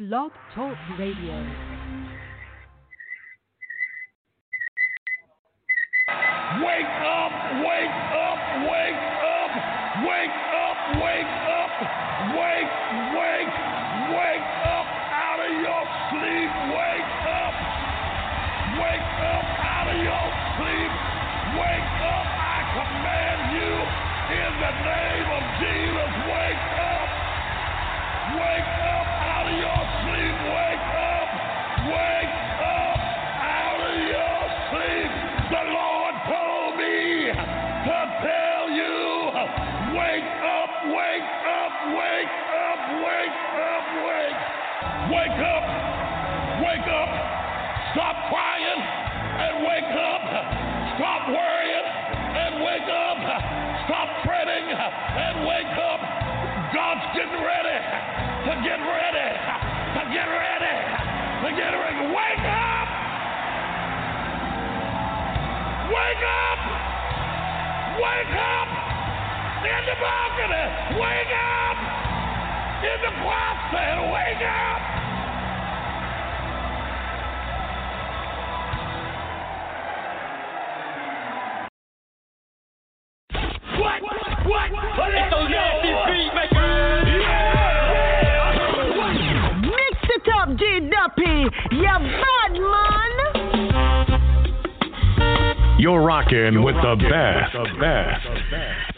Blog Talk Radio. Wake up, wake up, wake up, wake up, wake up, wake, wake, wake up out of your sleep, wake up, wake up out of your sleep, wake up, I command you in the name Wake up! Wake up! In the balcony! Wake up! In the closet! Wake up! What? What? What? It's a nasty beat maker! Yeah! Mix it up, G Duppy. You You're rocking with the best. Best.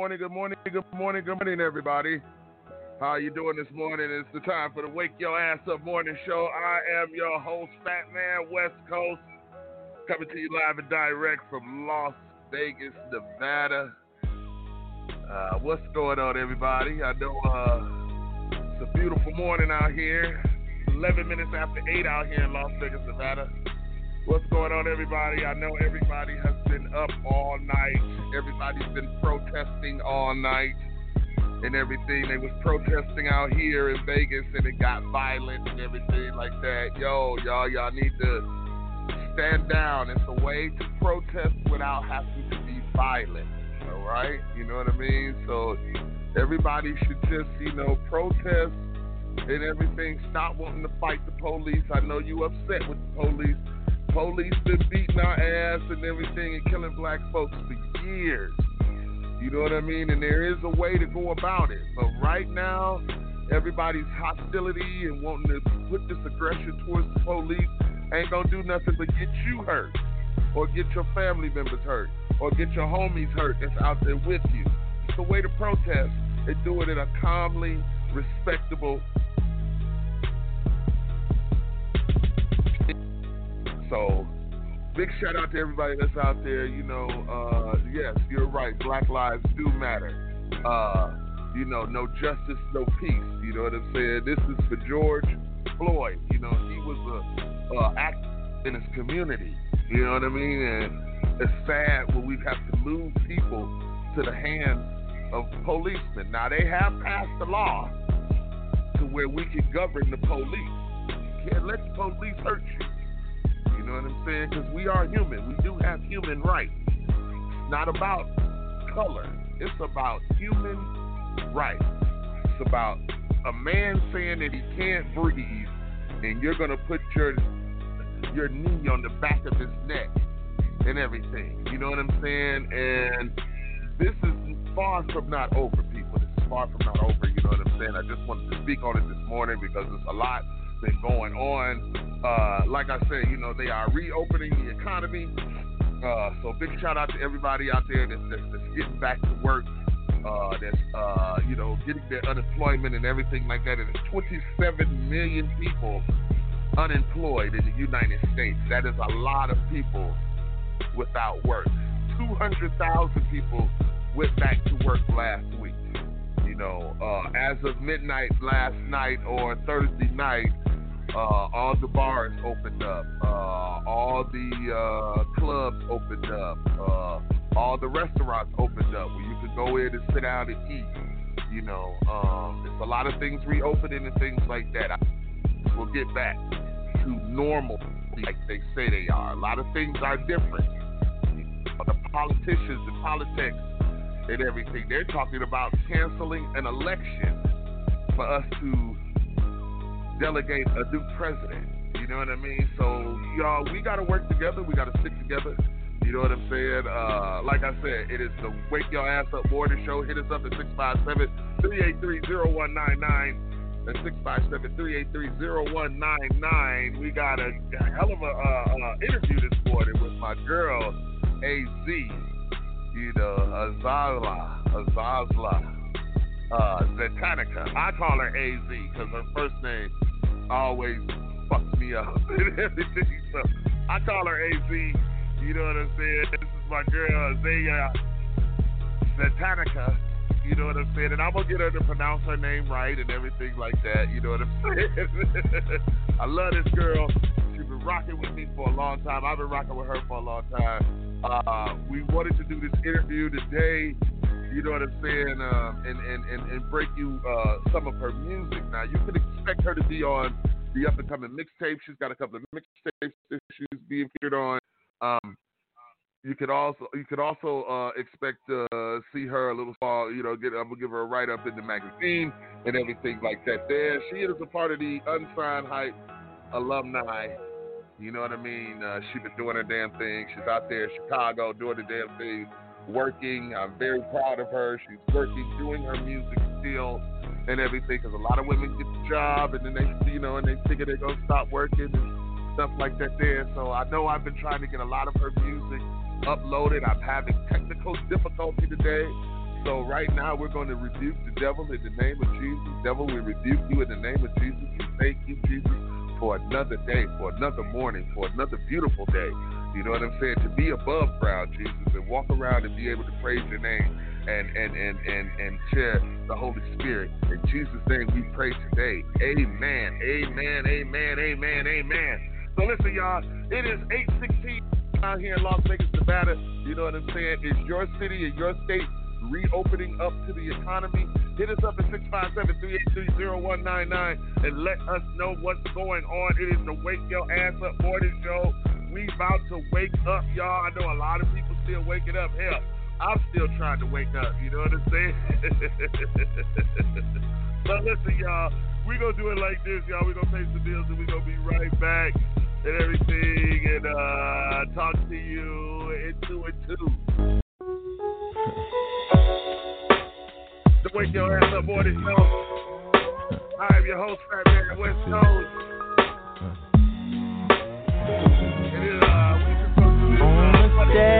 Morning, good morning, good morning, good morning, good morning, everybody. How you doing this morning? It's the time for the Wake Your Ass Up Morning Show. I am your host, Fat Man West Coast, coming to you live and direct from Las Vegas, Nevada. Uh, what's going on, everybody? I know uh, it's a beautiful morning out here. 11 minutes after 8 out here in Las Vegas, Nevada. What's going on, everybody? I know everybody has been up all night. Everybody's been protesting all night and everything. They was protesting out here in Vegas and it got violent and everything like that. Yo, y'all, y'all need to stand down. It's a way to protest without having to be violent. All right? You know what I mean? So everybody should just, you know, protest and everything. Stop wanting to fight the police. I know you upset with the police. Police been beating our ass and everything and killing black folks for years. You know what I mean? And there is a way to go about it. But right now, everybody's hostility and wanting to put this aggression towards the police ain't gonna do nothing but get you hurt, or get your family members hurt, or get your homies hurt that's out there with you. It's a way to protest and do it in a calmly, respectable. So big shout out to everybody that's out there. You know, uh, yes, you're right. Black lives do matter. Uh, you know, no justice, no peace. You know what I'm saying? This is for George Floyd. You know, he was a, a in his community. You know what I mean? And it's sad when we have to lose people to the hands of policemen. Now they have passed the law to where we can govern the police. You can't let the police hurt you. Know what I'm saying? Because we are human. We do have human rights. Not about color. It's about human rights. It's about a man saying that he can't breathe, and you're gonna put your your knee on the back of his neck and everything. You know what I'm saying? And this is far from not over, people. This is far from not over. You know what I'm saying? I just wanted to speak on it this morning because it's a lot been going on. Uh, like I said, you know, they are reopening the economy. Uh, so big shout out to everybody out there that's, that's, that's getting back to work. Uh, that's uh, you know getting their unemployment and everything like that. And there's 27 million people unemployed in the United States. That is a lot of people without work. 200,000 people went back to work last week. You know, uh, as of midnight last night or Thursday night, uh, all the bars opened up, uh, all the uh, clubs opened up, uh, all the restaurants opened up where you could go in and sit down and eat. You know, um, there's a lot of things reopening and things like that. We'll get back to normal like they say they are. A lot of things are different. The politicians and politics and everything, they're talking about canceling an election for us to delegate a new president. You know what I mean? So, y'all, we got to work together. We got to stick together. You know what I'm saying? Uh, like I said, it is the Wake Your Ass Up Morning Show. Hit us up at 657 383 0199. That's 657 383 0199. We got a, hell of a uh, uh, interview this morning with my girl, AZ. You know, Azala. Azazla. Uh. I call her AZ because her first name always fucks me up and everything. So I call her AZ. You know what I'm saying? This is my girl, Zaya Zetanica. You know what I'm saying? And I'm gonna get her to pronounce her name right and everything like that. You know what I'm saying? I love this girl. She's been rocking with me for a long time. I've been rocking with her for a long time. Uh, we wanted to do this interview today. You know what I'm saying? Um, and, and, and, and break you uh, some of her music. Now you can expect her to be on the up and coming mixtape. She's got a couple of mixtapes that she's being featured on. Um, you could also you could also uh, expect to uh, see her a little small. You know, get I'm gonna give her a write up in the magazine and everything like that. There, she is a part of the Unsigned Hype alumni. You know what I mean? Uh, she's been doing her damn thing. She's out there in Chicago doing the damn thing, working. I'm very proud of her. She's working, doing her music still and everything. Because a lot of women get the job and then they, you know, and they figure they're gonna stop working. And, stuff like that there. So I know I've been trying to get a lot of her music uploaded. I'm having technical difficulty today. So right now we're going to rebuke the devil in the name of Jesus. Devil, we rebuke you in the name of Jesus. We thank you, Jesus, for another day, for another morning, for another beautiful day. You know what I'm saying? To be above ground, Jesus, and walk around and be able to praise your name and and and and, and share the Holy Spirit. In Jesus' name we pray today. Amen. Amen. Amen. Amen. Amen. So listen, y'all, it is 816 out here in Las Vegas, Nevada. You know what I'm saying? It's your city and your state reopening up to the economy. Hit us up at 657-383-0199 and let us know what's going on. It is the Wake Your Ass Up Morning Show. We about to wake up, y'all. I know a lot of people still waking up. Hell, I'm still trying to wake up. You know what I'm saying? but listen, y'all, we gonna do it like this, y'all. We gonna pay some bills and we gonna be right back and everything and uh talk to you in two and two. the Wake Your Ass Up Morning Show. I am your host, Fat Man West Coast. Day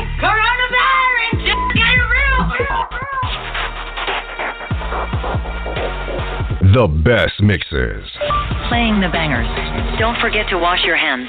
The best mixes. Playing the bangers. Don't forget to wash your hands.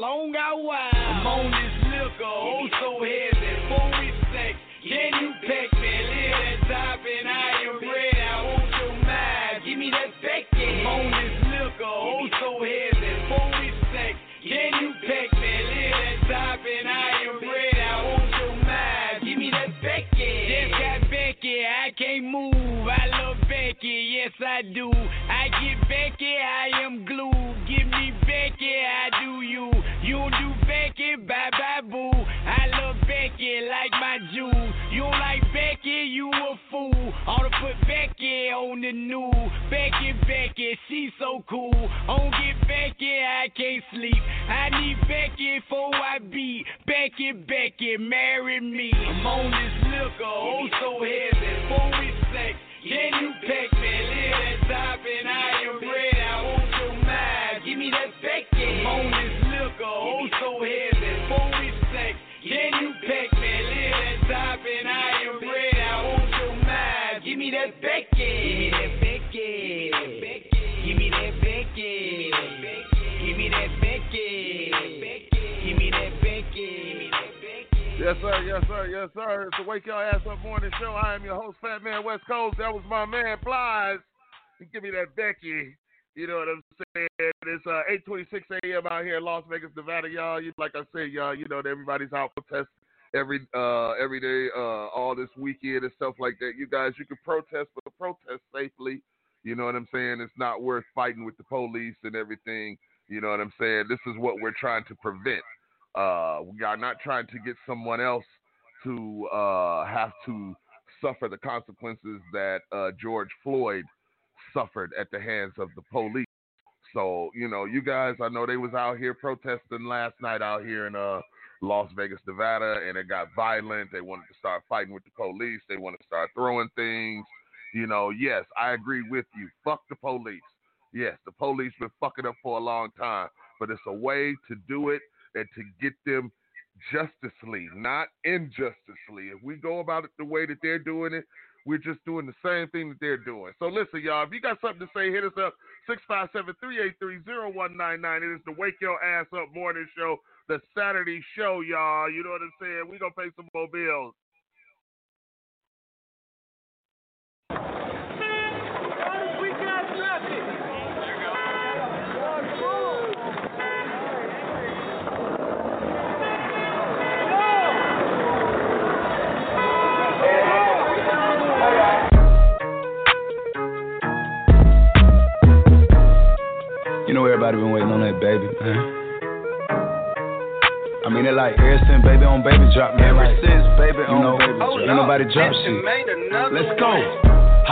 Back the I while. I'm on this liquor, oh so heavy. Four weeks sex, can you peck me? Live that top and I am ready. I want your mind. Give me that Becky. I'm on this liquor, oh so heavy. Four weeks sex, can you peck me? Live that top and I am ready. I want your mind. Give me that Becky. Just got Becky, I can't move. I love Becky, yes I do. I get Becky, I am glue. On the new. Becky, Becky, she so cool. On get Becky, I can't sleep. I need Becky before I beat. Becky, Becky, marry me. I'm on this liquor, oh so heavy. Four weeks sex, can you peck me? Live that top and I am ready. I want your mind. Give me that Becky. I'm on this liquor, oh so heavy. Four weeks sex, can you peck me? Live that top and I am ready. I want your mind. Give me that Becky. Give Becky. Give me that Becky. Yes, sir. Yes, sir. Yes, sir. It's the Wake Your Ass Up Morning Show. I am your host, Fat Man West Coast. That was my man, Plies. Give me that Becky. You know what I'm saying? It's uh, 8:26 a.m. out here in Las Vegas, Nevada, y'all. You, like I said, y'all. You know that everybody's out protesting every uh every day, uh all this weekend and stuff like that. You guys, you can protest, but protest safely. You know what I'm saying? It's not worth fighting with the police and everything. You know what I'm saying? This is what we're trying to prevent. Uh, we are not trying to get someone else to uh, have to suffer the consequences that uh, George Floyd suffered at the hands of the police. So, you know, you guys, I know they was out here protesting last night out here in uh, Las Vegas, Nevada, and it got violent. They wanted to start fighting with the police. They wanted to start throwing things. You know, yes, I agree with you. Fuck the police. Yes, the police been fucking up for a long time, but it's a way to do it and to get them justicely, not injusticely. If we go about it the way that they're doing it, we're just doing the same thing that they're doing. So listen, y'all, if you got something to say, hit us up 657-383-0199. It is the Wake Your Ass Up Morning Show, the Saturday show, y'all. You know what I'm saying? We gonna pay some more bills. Everybody been waiting on that baby. I mean, it like ever since baby on baby drop, man. Ever like, since baby you on know, baby drop, ain't nobody drop shit. Let's go.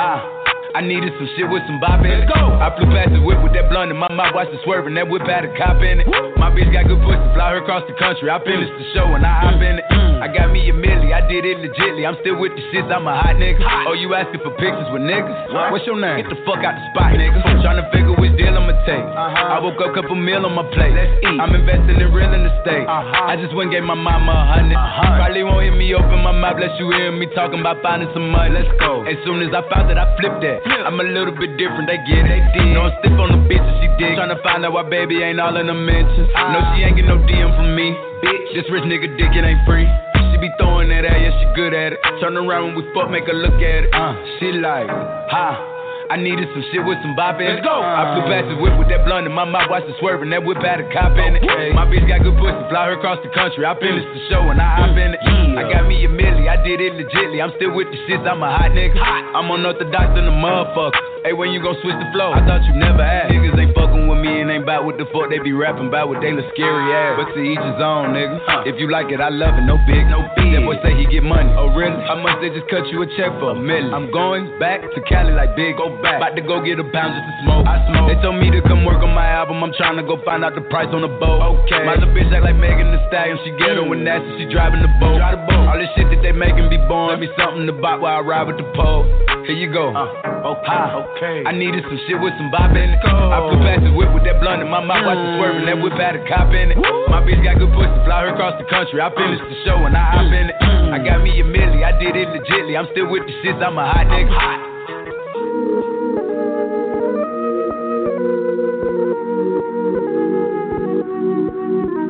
Ha. I needed some shit with some bop in it. Go. I flew past the whip with that blunt in my mouth, watched it swerving. That whip had a cop in it. My bitch got good pussy, fly her across the country. I finished the show and I hop in it. I got me a milli, I did it legitly. I'm still with the shits, I'm a hot nigga. Oh, you asking for pictures with niggas? What's your name? Get the fuck out the spot, nigga. I'm Trying to figure which deal I'ma take. Uh-huh. I woke up, couple meal on my plate. Let's eat. I'm investing in real estate. Uh-huh. I just went and gave my mama a hundred. Uh-huh. Probably won't hear me open my mouth, let you hear me talking about finding some money. Let's go. As soon as I found that, I flipped that. I'm a little bit different, they get it. No, I'm stiff on the bitch she dig. Trying to find out why baby ain't all in the mentions. No, she ain't get no DM from me. Bitch, this rich nigga dick, it ain't free. She be throwing that at, yeah, she good at it. Turn around when we fuck, make her look at it. Uh, she like, ha. I needed some shit with some bop in it. Let's go. I flew past the whip with that blunt in my mouth, watched it swerving. That whip had a cop in it. My bitch got good pussy, fly her across the country. I finished the show and I hop in it. I got me a milli, I did it legitly. I'm still with the shits, I'm a hot nigga. I'm unorthodox than a motherfucker. Hey, when you gon' switch the flow? I thought you never asked. Niggas ain't fucking with me and ain't bout what the fuck they be rapping about with they little scary ass. But to each his own, nigga. If you like it, I love it, no big, no big. That boy say he get money. Oh, really? How much they just cut you a check for? A million. I'm going back to Cali like big, go back. About to go get a pound just to smoke. I smoke. They told me to come work on my album. I'm trying to go find out the price on the boat. Okay. My little bitch act like Megan Thee Stallion. She ghetto and nasty. She driving the boat. Drive the boat. All this shit that they making be born. Let me something to buy while I ride with the pole. Here you go. Uh, okay. okay. I needed some shit with some bop in it. I flew past the whip with that blunt in my mouth. Watch it swerving. That whip had a cop in it. My bitch got good pussy. Fly her across the country. I finished the show and I hop in it. I got me a milli. I did it legitly. I'm still with the shits. I'm a hot nigga.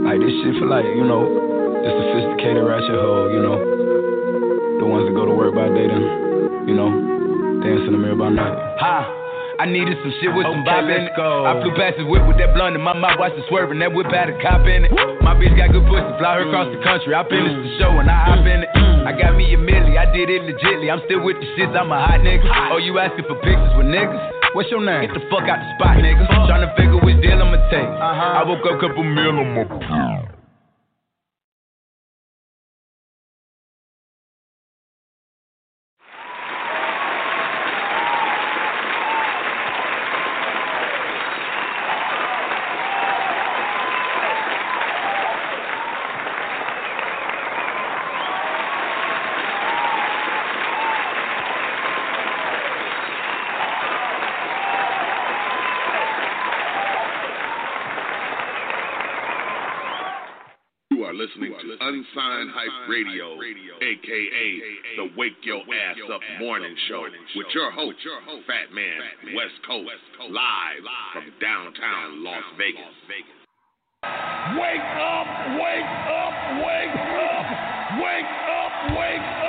Like this shit for like, you know, the sophisticated ratchet hoe, you know. The ones that go to work by day then, you know, dance in the mirror by night. Ha! I needed some shit with some bop in it. I flew past the whip with that blunt in my mouth, watched it swerving. That whip had a cop in it. My bitch got good pussy, fly her across the country. I finished the show and I hop in it. I got me a milli, I did it legitly. I'm still with the shits, I'm a hot nigga. Oh, you asking for pictures with niggas? What's your name? Get the fuck out the spot, nigga. Trying to figure which deal I'ma take. Uh-huh. I woke up, couple meal on my You are listening to Unsigned Hype Radio, aka the Wake Your Ass Up Morning Show, with your host, Fat Man, West Coast, live from downtown Las Vegas. Wake up, wake up, wake up, wake up, wake up,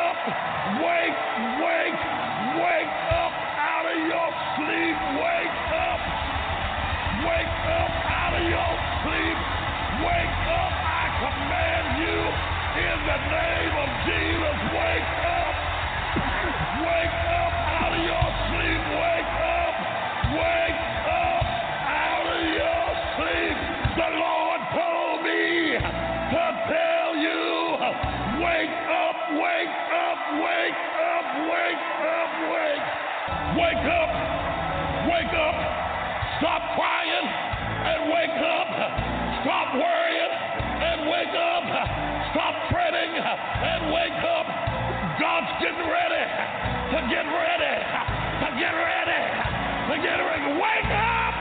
get. Wake up.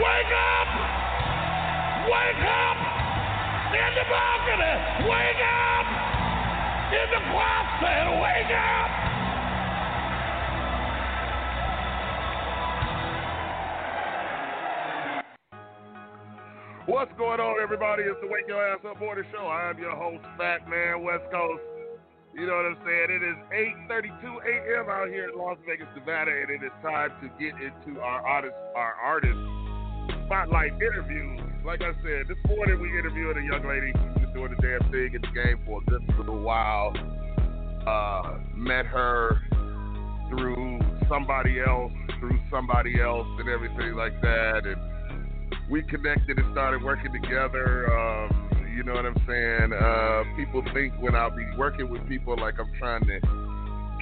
Wake up. Wake up. In the balcony. Wake up. In the closet. Wake up. What's going on, everybody? It's the Wake Your Ass Up Morning Show. I am your host, Fat Man West Coast. You know what I'm saying? It is 8:32 a.m. out here in Las Vegas, Nevada, and it is time to get into our artist, our artist spotlight interviews. Like I said, this morning we interviewed a young lady who's been doing the damn thing in the game for a good little while. Uh, met her through somebody else, through somebody else, and everything like that, and we connected and started working together. Um, you know what I'm saying? Uh, people think when I'll be working with people like I'm trying to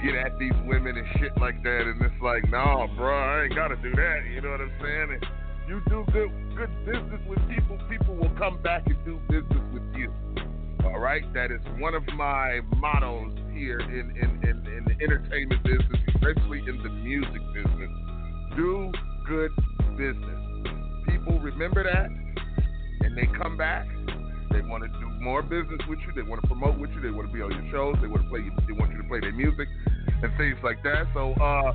get at these women and shit like that, and it's like, nah, bro, I ain't gotta do that. You know what I'm saying? And you do good good business with people, people will come back and do business with you. All right, that is one of my mottos here in in, in, in the entertainment business, especially in the music business. Do good business people remember that and they come back. They want to do more business with you. They want to promote with you. They want to be on your shows. They want to play. They want you to play their music and things like that. So uh,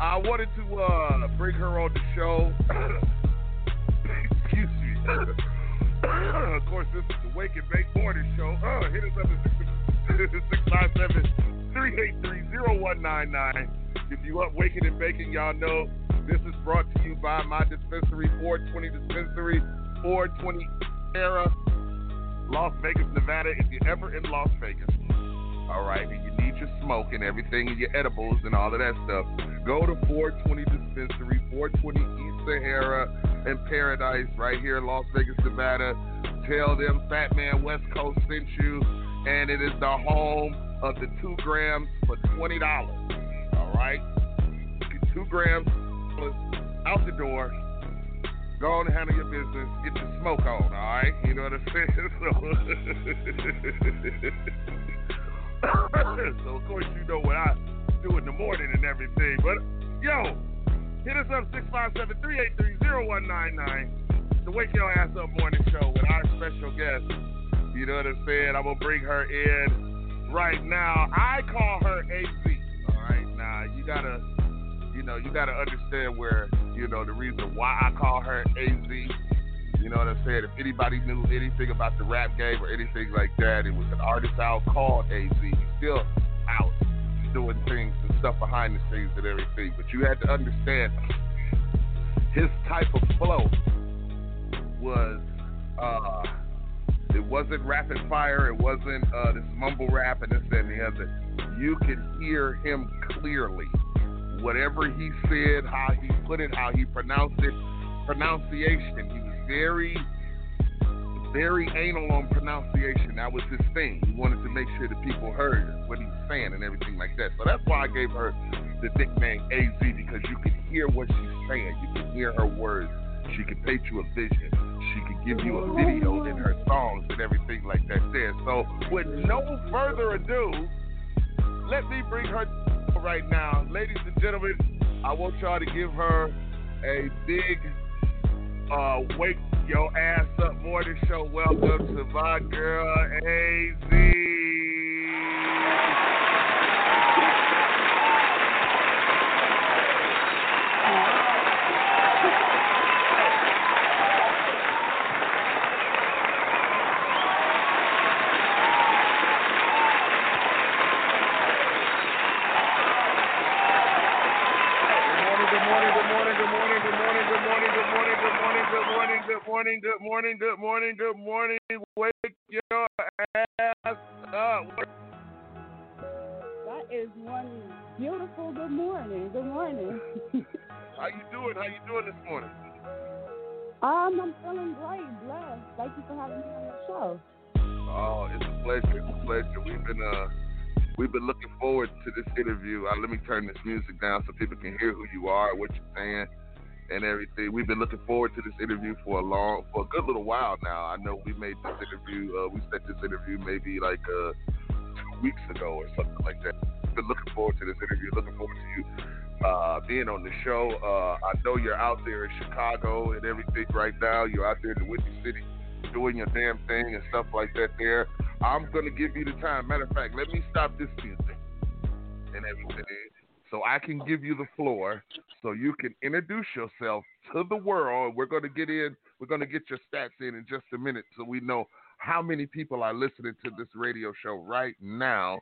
I wanted to uh, bring her on the show. Excuse me. of course, this is the Wake and Bake Morning Show. Uh, hit us up at 657 383 0199. If you up waking and baking, y'all know this is brought to you by my dispensary, 420 Dispensary, 420 Era, Las Vegas, Nevada. If you're ever in Las Vegas, all right, and you need your smoke and everything, and your edibles and all of that stuff, go to 420 Dispensary, 420 East Sahara and Paradise, right here in Las Vegas, Nevada. Tell them Fat Man West Coast sent you, and it is the home of the two grams for $20. All right? Two grams out the door. Go on and handle your business. Get your smoke on, all right? You know what I'm saying? So, of course you know what I do in the morning and everything. But yo, hit us up 657-383-0199. The Wake Your Ass Up Morning Show with our special guest. You know what I'm saying? I'm gonna bring her in right now. I call her AZ. All right, now you gotta you know, you got to understand where, you know, the reason why I call her AZ. You know what I'm saying? If anybody knew anything about the rap game or anything like that, it was an artist out called AZ. He's still out doing things and stuff behind the scenes and everything. But you had to understand his type of flow was uh it wasn't rapid fire, it wasn't uh this mumble rap and this and the other. You could hear him clearly whatever he said, how he put it, how he pronounced it, pronunciation. He was very, very anal on pronunciation. That was his thing. He wanted to make sure that people heard what he was saying and everything like that. So that's why I gave her the nickname AZ because you could hear what she's saying. You could hear her words. She could paint you a vision. She could give you a video in her songs and everything like that there. So with no further ado, let me bring her right now. Ladies and gentlemen, I want y'all to give her a big uh, wake your ass up morning show. Welcome to my girl AZ. Morning, good morning, good morning, good morning. Wake your ass up. That is one beautiful good morning. Good morning. How you doing? How you doing this morning? Um, I'm feeling great, blessed. Thank you for having me on the show. Oh, it's a pleasure. It's a pleasure. We've been uh we've been looking forward to this interview. Uh, let me turn this music down so people can hear who you are, what you're saying, and everything. We've been looking forward to this interview for a long, for a good little while now. I know we made this interview, uh, we set this interview maybe like uh, two weeks ago or something like that. Been looking forward to this interview. Looking forward to you uh, being on the show. Uh, I know you're out there in Chicago and everything right now. You're out there in the Windy City doing your damn thing and stuff like that there. I'm going to give you the time. Matter of fact, let me stop this music and everything so I can give you the floor so you can introduce yourself to the world. We're going to get in, we're going to get your stats in in just a minute so we know how many people are listening to this radio show right now.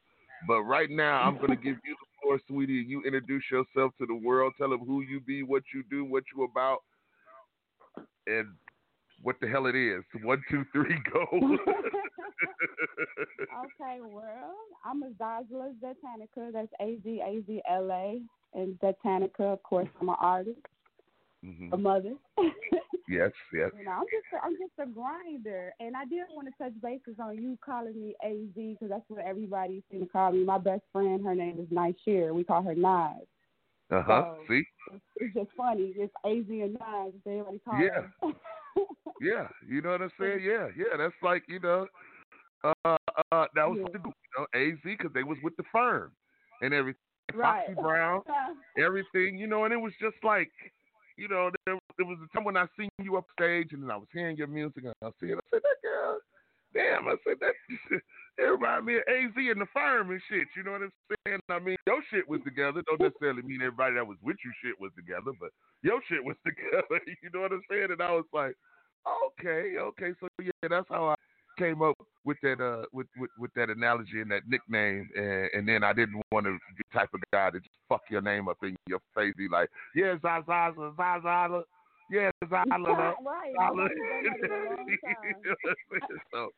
But right now, I'm going to give you the floor, sweetie, and you introduce yourself to the world. Tell them who you be, what you do, what you about, and what the hell it is. One, two, three, go. okay, well, I'm Azazla Zentanica. That's A Z A Z L A. And Zentanica, of course, I'm an artist, Mhm. a mother. Yes, yes. You know, I'm just a, I'm just a grinder, and I did want to touch bases on you calling me Az because that's what everybody seems to call me. My best friend, her name is Nishir. We call her Nas. Uh huh. So- See? It's just funny. It's Az and Nas. Everybody call Yeah. Yeah, you know what I'm saying? Yeah, yeah. That's like you know, uh, uh, that was Yeah. the you know Az because they was with the firm and everything. Right. Foxy Brown, everything, you know, and it was just like, you know, there, there was a time when I seen you up stage and then I was hearing your music and I said, I said that girl, damn, I said that. It reminded me of AZ and the fireman shit. You know what I'm saying? I mean, your shit was together. Don't necessarily mean everybody that was with you shit was together, but your shit was together. You know what I'm saying? And I was like, okay, okay. So yeah, that's how I came up with that uh with with, with that analogy and that nickname. And, and then I didn't want to be the type of guy to just fuck your name up in your face. Be like, yeah, Zaza, Yeah, Zaza, Right. I've been doing that for a long time. You know what I'm saying? so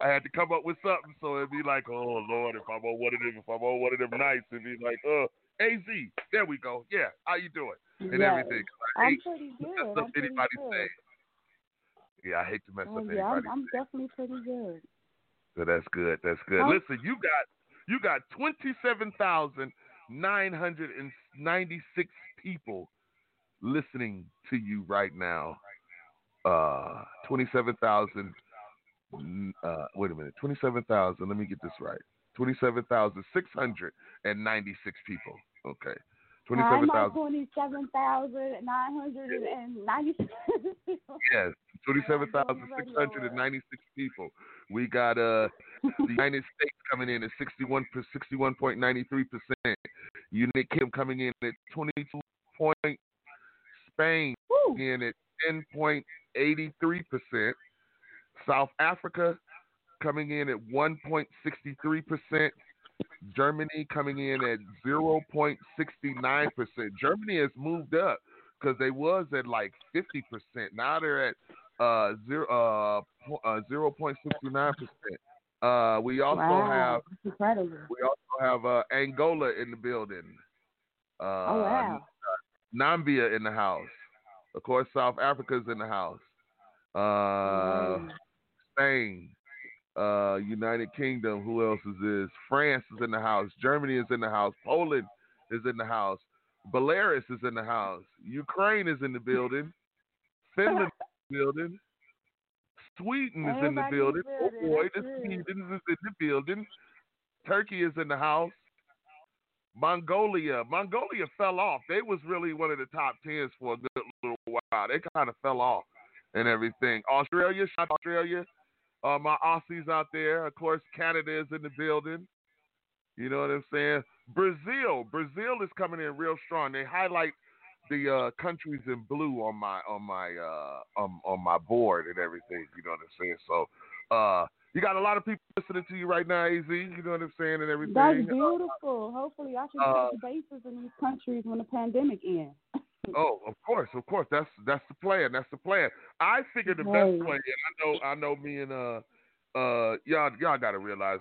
I had to come up with something so it'd be like, oh Lord, if I'm on one of them, if I'm on one of them nights, it'd be like, uh, Az, there we go, yeah, how you doing, and Yes. everything. I I'm pretty good. mess I'm up pretty anybody's good. name. Yeah, I hate to mess Oh, up yeah, I'm, I'm definitely pretty good. So that's good. That's good. Oh. Listen, you got you got twenty seven thousand nine hundred and ninety six people listening to you right now. Uh, twenty seven thousand. Uh, wait a minute. Twenty seven thousand. Let me get this right. Twenty seven thousand six hundred and ninety six people. Okay. Twenty seven I'm at thousand. twenty-seven thousand nine hundred and ninety-seven. Yes, twenty-seven thousand six hundred and ninety-six people. We got uh the United States coming in at sixty-one sixty-one point ninety-three percent. United Kingdom coming in at twenty-two point. Spain in at ten point eighty-three percent. South Africa coming in at one point sixty-three percent. Germany coming in at zero point sixty-nine percent. Germany has moved up because they was at like fifty percent. Now they're at uh zero uh uh zero point sixty nine percent. Uh, we also wow. have we also have uh, Angola in the building. Uh, oh wow. Nambia in the house. Of course, South Africa's in the house. Uh, Spain, uh, United Kingdom. Who else is this? France is in the house. Germany is in the house. Poland is in the house. Belarus is in the house. Ukraine is in the building. Finland is in the building. Sweden is in the Everybody in the building. Oh boy, the. Sweden is in the building. Turkey is in the house. Mongolia. Mongolia fell off. They was really one of the top tens for a good little while. They kind of fell off and everything. Australia, Australia. Uh, my Aussies out there. Of course, Canada is in the building. You know what I'm saying? Brazil. Brazil is coming in real strong. They highlight the uh, countries in blue on my on my uh, on, on my board and everything. You know what I'm saying? So uh, you got a lot of people listening to you right now, Az. You know what I'm saying and everything. That's beautiful. Hopefully, I can uh, touch bases in these countries when the pandemic ends. Oh, of course, of course. That's that's the plan. That's the plan. I figured the Right. best plan. And I know, I know. Me and uh, uh, y'all, y'all got to realize,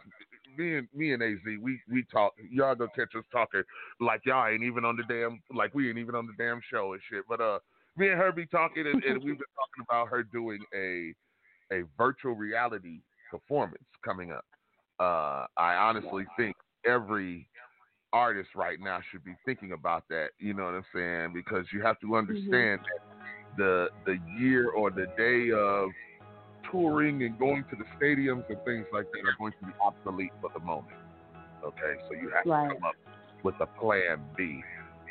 me and me and Az, we we talk. Y'all gonna catch us talking like y'all ain't even on the damn, like we ain't even on the damn show and shit. But uh, me and her be talking, and, and we've been talking about her doing a a virtual reality performance coming up. Uh, I honestly think every artist right now should be thinking about that. You know what I'm saying? Because you have to understand that the the year or the day of touring and going to the stadiums and things like that are going to be obsolete for the moment. Okay, so you have Right. to come up with a plan B.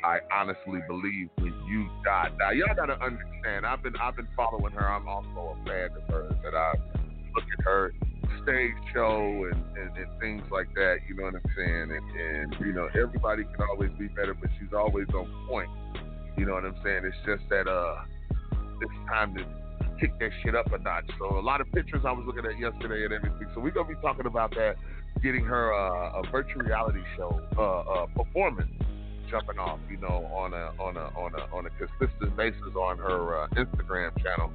I honestly believe when you got now, y'all gotta understand. I've been I've been following her. I'm also a fan of hers, and I look at her stage show and, and, and things like that. You know what I'm saying? And, and you know everybody can always be better, but she's always on point. You know what I'm saying? It's just that uh, it's time to kick that shit up a notch. So a lot of pictures I was looking at yesterday and everything. So we're gonna be talking about that, getting her uh, a virtual reality show uh, uh, performance jumping off, you know, on a on a on a on a consistent basis on her uh, Instagram channel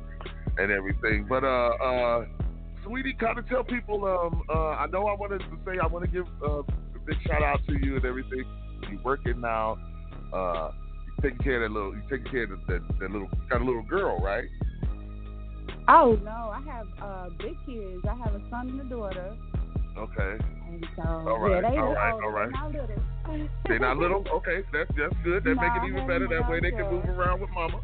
and everything. But uh sweetie, kind of tell people um uh I know I wanted to say I want to give uh, a big shout out to you and everything. You're working now, uh you taking care of that little you taking care of that, that little got a little girl, right? Oh no, I have uh big kids. I have a son and a daughter. Okay. And so All right, yeah, they all right, old, all right. They're not little. They're not little? Okay, that's that's good. That make Nah, it even better. That way they can move around with mama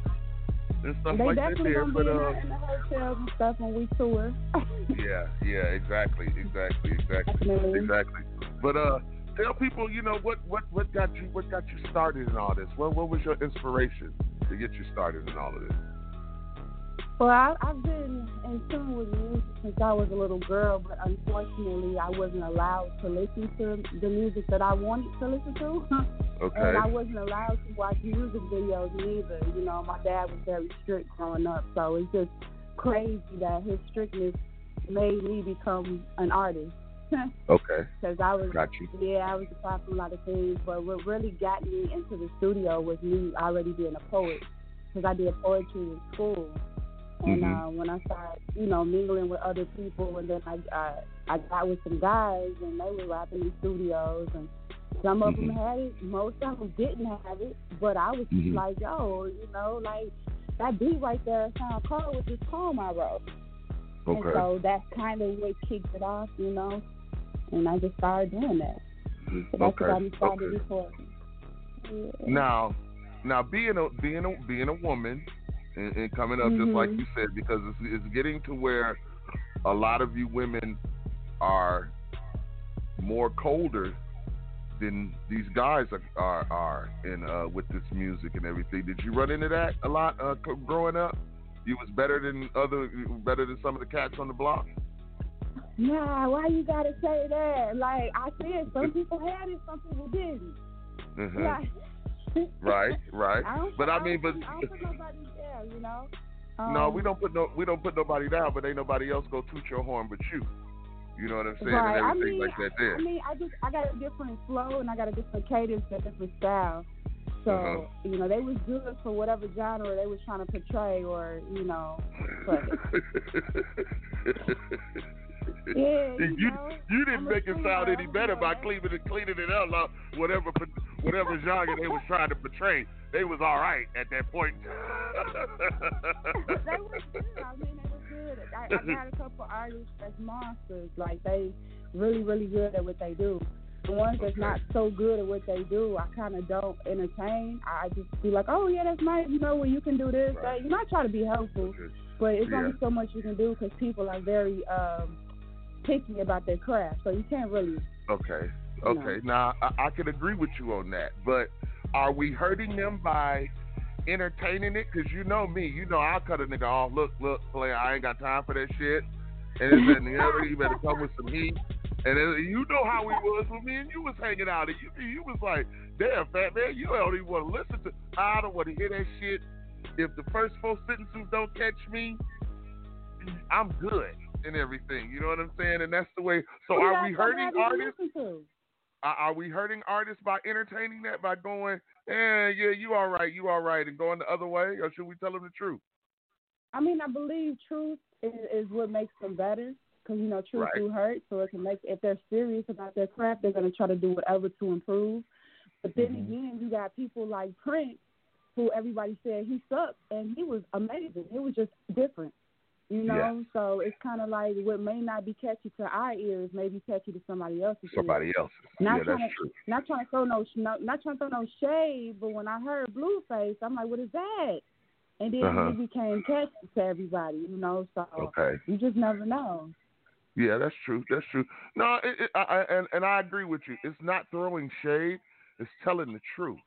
and stuff they like that there. But uh the, in the hotels and stuff when we tour. Yeah, yeah, exactly, exactly, exactly, Definitely. exactly. But uh, tell people, you know, what what what got you what got you started in all this? What what was your inspiration to get you started in all of this? Well, I, I've been in tune with music since I was a little girl, but unfortunately, I wasn't allowed to listen to the music that I wanted to listen to. Okay. And I wasn't allowed to watch music videos neither. You know, my dad was very strict growing up, so it's just crazy that his strictness made me become an artist. Okay. Because I was, Got you. yeah, I was apart from a lot of things, but what really got me into the studio was me already being a poet, because I did poetry in school. And Mhm. uh, when I started, you know, mingling with other people, and then I uh, I got with some guys, and they were rapping in studios, and some of them had it, most of them didn't have it, but I was just Mhm. like, yo, you know, like that beat right there sound cold with this poem I wrote. And so that's kind of what kicked it off, you know, and I just started doing that. So that's Okay, what me started okay. recording. Yeah. Now, now being a being a being a woman and, and coming up just like Mhm. you said, because it's, it's getting to where a lot of you women are more colder than these guys are are, are in uh, with this music and everything. Did you run into that a lot uh, growing up? You was better than other, better than some of the cats on the block. Nah, why you gotta say that? Like I said, some people had it, some people didn't. Mhm. Like, Right, right. I But I don't mean, but I don't put nobody there, you know. no, Um, we don't put no, we don't put nobody down, but ain't nobody else go toot your horn but you. You know what I'm saying? Right. And I everything mean, like that there. I mean, I just I got a different flow and I got a different cadence and a different style. So Uh-huh. you know, they was good for whatever genre they was trying to portray, or you know, Yeah, you you know, you didn't I'm make it sound any better by cleaning it cleaning it up, like whatever whatever genre they was trying to portray. They was all right at that point. they was good. I mean, they was good. I, I got a couple artists that's monsters. Like they really, really good at what they do. The ones that's not so good at what they do, I kind of don't entertain. I just be like, oh yeah, that's nice. You know, where you can do this. That. You might try to be helpful, but it's Yeah. only so much you can do because people are very um picky about their craft. So you can't really. Okay. Okay. Now I, I can agree with you on that, but are we hurting them by entertaining it? Because you know me, you know I'll cut a nigga off. Look, look, player, I ain't got time for that shit. And and the other, you better come with some heat. And then, you know how we was with me and you was hanging out, and you you was like, damn, fat man, you don't even want to listen to. I don't want to hear that shit. If the first four sentences don't catch me, I'm good and everything. You know what I'm saying? And that's the way. So are we hurting artists? Are, are we hurting artists by entertaining that by going, eh, yeah, you all right, you all right, and going the other way, or should we tell them the truth? I mean, I believe truth is, is what makes them better. Because you know, truth Right. do hurt, so it can make. If they're serious about their craft, they're gonna try to do whatever to improve. But then Mm-hmm. again, you got people like Prince, who everybody said he sucked, and he was amazing. It was just different. You know, so it's kind of like what may not be catchy to our ears may be catchy to somebody else's. Somebody else's. Not yeah, trying that's to, true. Not trying to throw no, no, not trying to throw no shade, but when I heard Blueface, I'm like, what is that? And then Uh-huh. it became catchy to everybody. You know, so Okay. you just never know. Yeah, that's true. That's true. No, it, it, I, I, and and I agree with you. It's not throwing shade. It's telling the truth.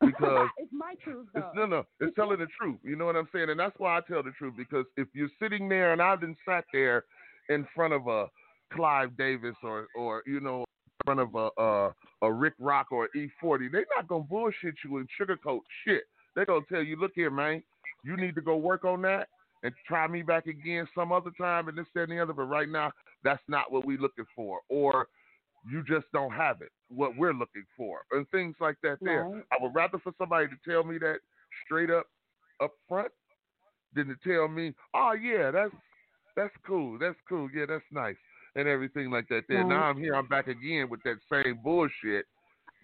Because it's my truth It's, though. no, no, it's telling the truth. You know what I'm saying? And that's why I tell the truth because if you're sitting there and I've been sat there in front of a Clive Davis or or you know in front of a a, a Rick Rock or E40, they're not gonna bullshit you and sugarcoat shit. They're gonna tell you, look here, man, you need to go work on that and try me back again some other time and this, that, and the other. But right now, that's not what we're looking for. Or you just don't have it, what we're looking for, and things like that. There, Right. I would rather for somebody to tell me that straight up, up front, than to tell me, oh yeah, that's that's cool, that's cool, yeah, that's nice, and everything like that. There, Right. now I'm here, I'm back again with that same bullshit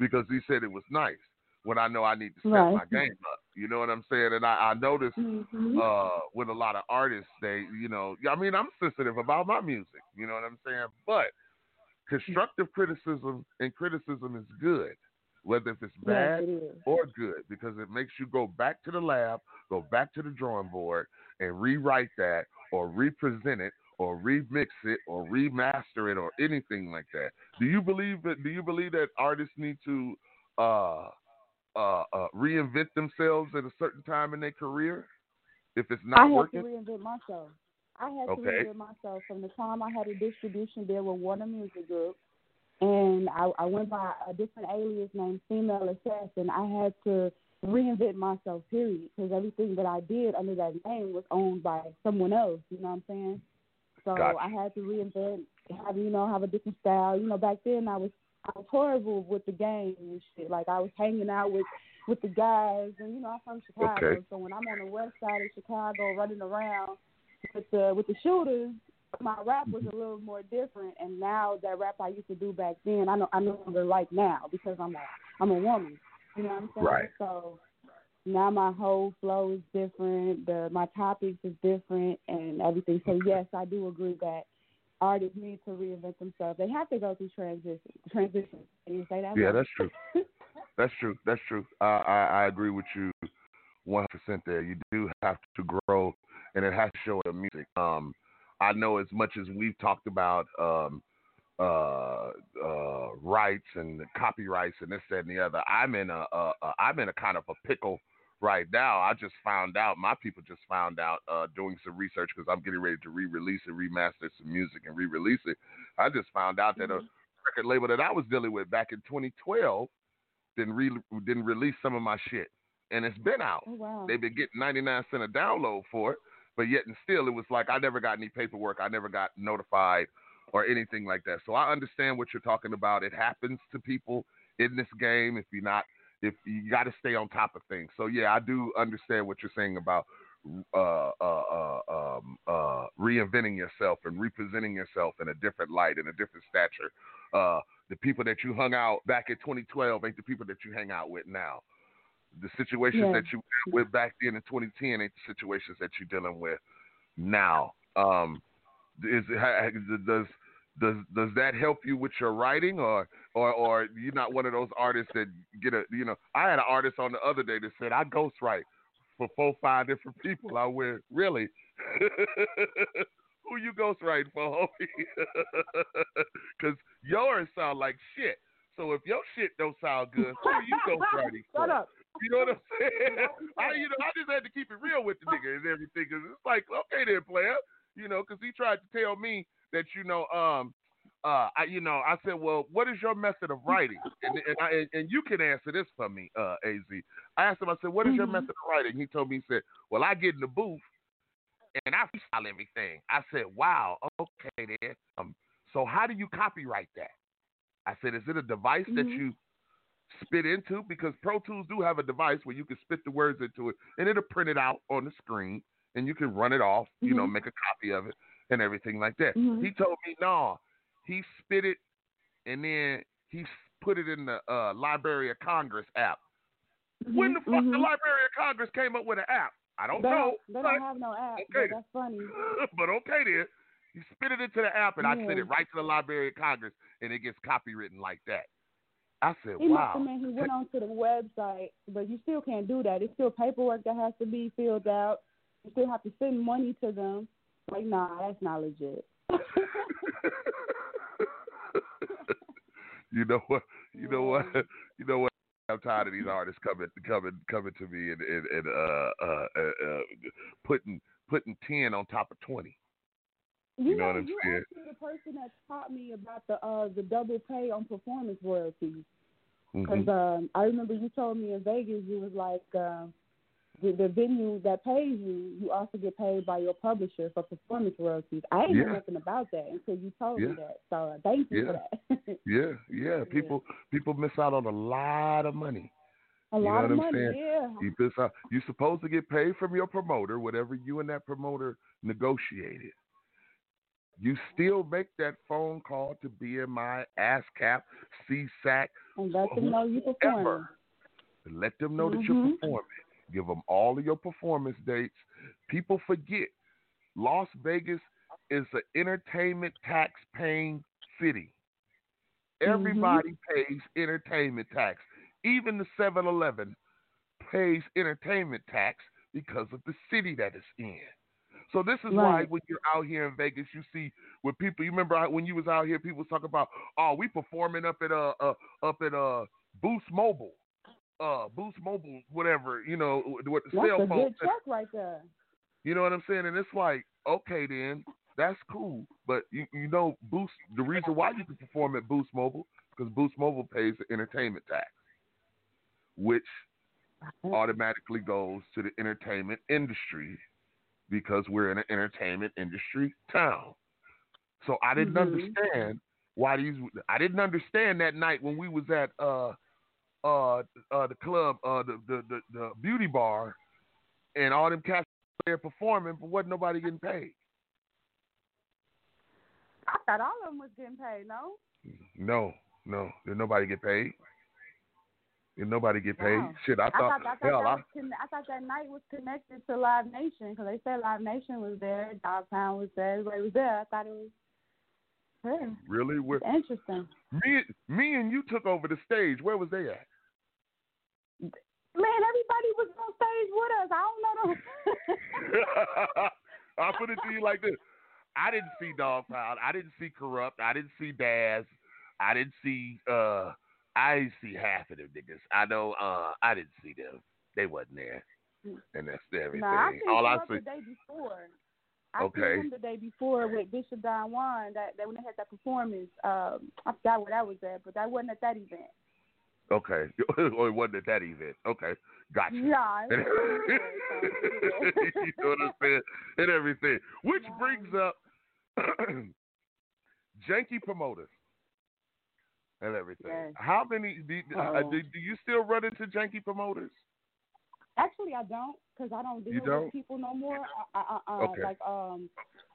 because he said it was nice when I know I need to step Right. my game up. You know what I'm saying? And I, I noticed Mhm. uh, with a lot of artists, they, you know, I mean, I'm sensitive about my music. You know what I'm saying? But constructive criticism and criticism is good, whether if it's Yes, bad it or good, because it makes you go back to the lab, go back to the drawing board, and rewrite that, or represent it, or remix it, or remaster it, or anything like that. Do you believe that? Do you believe that artists need to uh, uh, uh, reinvent themselves at a certain time in their career if it's not I working? to reinvent myself. I had Okay. to reinvent myself from the time I had a distribution deal with Warner Music Group, and I, I went by a different alias named Female Assassin. I had to reinvent myself, period, because everything that I did under that name was owned by someone else. You know what I'm saying? So Gotcha. I had to reinvent, have you know, have a different style. You know, back then I was I was horrible with the game and shit. Like I was hanging out with with the guys, and you know I'm from Chicago, Okay. so when I'm on the west side of Chicago running around with the with the shooters, my rap was a little more different. And now that rap I used to do back then, I know I no longer like now because I'm a I'm a woman. You know what I'm saying? Right. So now my whole flow is different. The my topics is different and everything. So yes, I do agree that artists need to reinvent themselves. They have to go through transition. Transition. Can you say that? Yeah, that's true. That's true. That's true. I, I I agree with you one percent there. You do have to grow, and it has to show in the music. Um, I know as much as we've talked about um, uh, uh, rights and copyrights and this, that, and the other. I'm in a, a, a I'm in a kind of a pickle right now. I just found out. My people just found out uh, doing some research because I'm getting ready to re-release and remaster some music and re-release it. I just found out that a record label that I was dealing with back in 2012 didn't re- didn't release some of my shit, and it's been out. Oh, wow. They've been getting 99 cent a download for it, but yet and still, it was like I never got any paperwork. I never got notified or anything like that. So I understand what you're talking about. It happens to people in this game if you're not if you got to stay on top of things. So yeah, I do understand what you're saying about uh, uh, uh, um, uh, reinventing yourself and representing yourself in a different light, in a different stature. Uh, the people that you hung out back in 2012 ain't the people that you hang out with now. The situations Yeah. that you were with back then in 2010 ain't the situations that you're dealing with now. Um, is does does does that help you with your writing, or or or you're not one of those artists that get a you know? I had an artist on the other day that said I ghostwrite for four five different people. I went really. Who you ghostwriting for, homie? Because yours sound like shit. So if your shit don't sound good, who are you ghostwriting for? Shut up. You know what I'm saying? I, you know, I just had to keep it real with the nigga and everything. Cause it's like, okay, then, player. You know, because he tried to tell me that, you know, um, uh, I, you know, I said, well, what is your method of writing? And and, I, and, and you can answer this for me, uh, Az. I asked him, I said, what is your Mhm. method of writing? He told me, he said, well, I get in the booth and I freestyle everything. I said, wow, okay then. Um, so how do you copyright that? I said, is it a device that Mhm. you spit into? Because Pro Tools do have a device where you can spit the words into it and it'll print it out on the screen and you can run it off, you know, Mhm. make a copy of it and everything like that. Mhm. He told me, no, he spit it and then he put it in the uh, Library of Congress app. When the fuck the Mhm. Library of Congress came up with an app? I don't they know. Don't, they but, don't have no app. okay. That's funny. but okay then. You spit it into the app, and I send Yeah. it right to the Library of Congress, and it gets copywritten like that. I said, He must wow. have meant he went onto the website, but you still can't do that. It's still paperwork that has to be filled out. You still have to send money to them. Like, nah, that's not legit. you know what? You know what? You know what? I'm tired of these artists coming, coming, coming to me and and, and uh, uh, uh, uh, putting putting ten on top of twenty. You, You know what I'm saying? the person that taught me about the uh the double pay on performance royalties. Because Mhm. um, I remember you told me in Vegas you was like uh, the the venue that pays you, you also get paid by your publisher for performance royalties. I ain't Yeah. knew nothing about that until you told Yeah. me that. So uh, thank you Yeah. for that. Yeah, yeah. People people miss out on a lot of money. A you lot know of money, saying? yeah. You miss out. You're supposed to get paid from your promoter, whatever you and that promoter negotiated. You still make that phone call to BMI, ASCAP, SESAC, and let them know you. And let them know that Mhm. you're performing. Give them all of your performance dates. People forget Las Vegas is an entertainment tax paying city. Everybody pays entertainment tax. Even the 7 Eleven pays entertainment tax because of the city that it's in. So this is why when you're out here in Vegas, you see when people. You remember when you was out here, people was talking about, oh, we performing up at uh, uh up at uh Boost Mobile, uh Boost Mobile, whatever you know, what the That's cell a phone. good check right there. You know what I'm saying? And it's like, okay, then that's cool, but you you know, Boost. The reason why you can perform at Boost Mobile because Boost Mobile pays the entertainment tax, which automatically goes to the entertainment industry because we're in an entertainment industry town. So I didn't Mhm. understand why these. I didn't understand that night when we was at uh uh uh the club uh the the the, the beauty bar, and all them cats there performing, but wasn't nobody getting paid. I thought all of them was getting paid. No. No, no, did nobody get paid? Did nobody get paid? Shit, I thought, I thought, I thought, hell, that I, conne- I thought that night was connected to Live Nation because they said Live Nation was there, Dogtown was there, everybody was there. I thought it was. Yeah, really, where interesting. me, me and you took over the stage. Where was they at? Man, everybody was on stage with us. I don't know them. I'll put it to you like this. I didn't see Dogg Pound. I didn't see Kurupt. I didn't see Daz. I didn't see uh I didn't see half of them niggas. I know uh I didn't see them. They wasn't there. And that's everything. Nah, I All I see the day before. I Okay. seen him the day before with Bishop Don Juan. That, that when they had that performance, um, I forgot where that was at, but that wasn't at that event. Okay. or it wasn't at that event. Okay. Gotcha. Yeah, it you know what I'm saying? And everything. Which brings up janky promoters and everything. Yes. How many do, uh, Uh-oh. do do you still run into janky promoters? Actually, I don't, cause I don't deal You don't? with people no more. I, I, I, Okay. Like, um,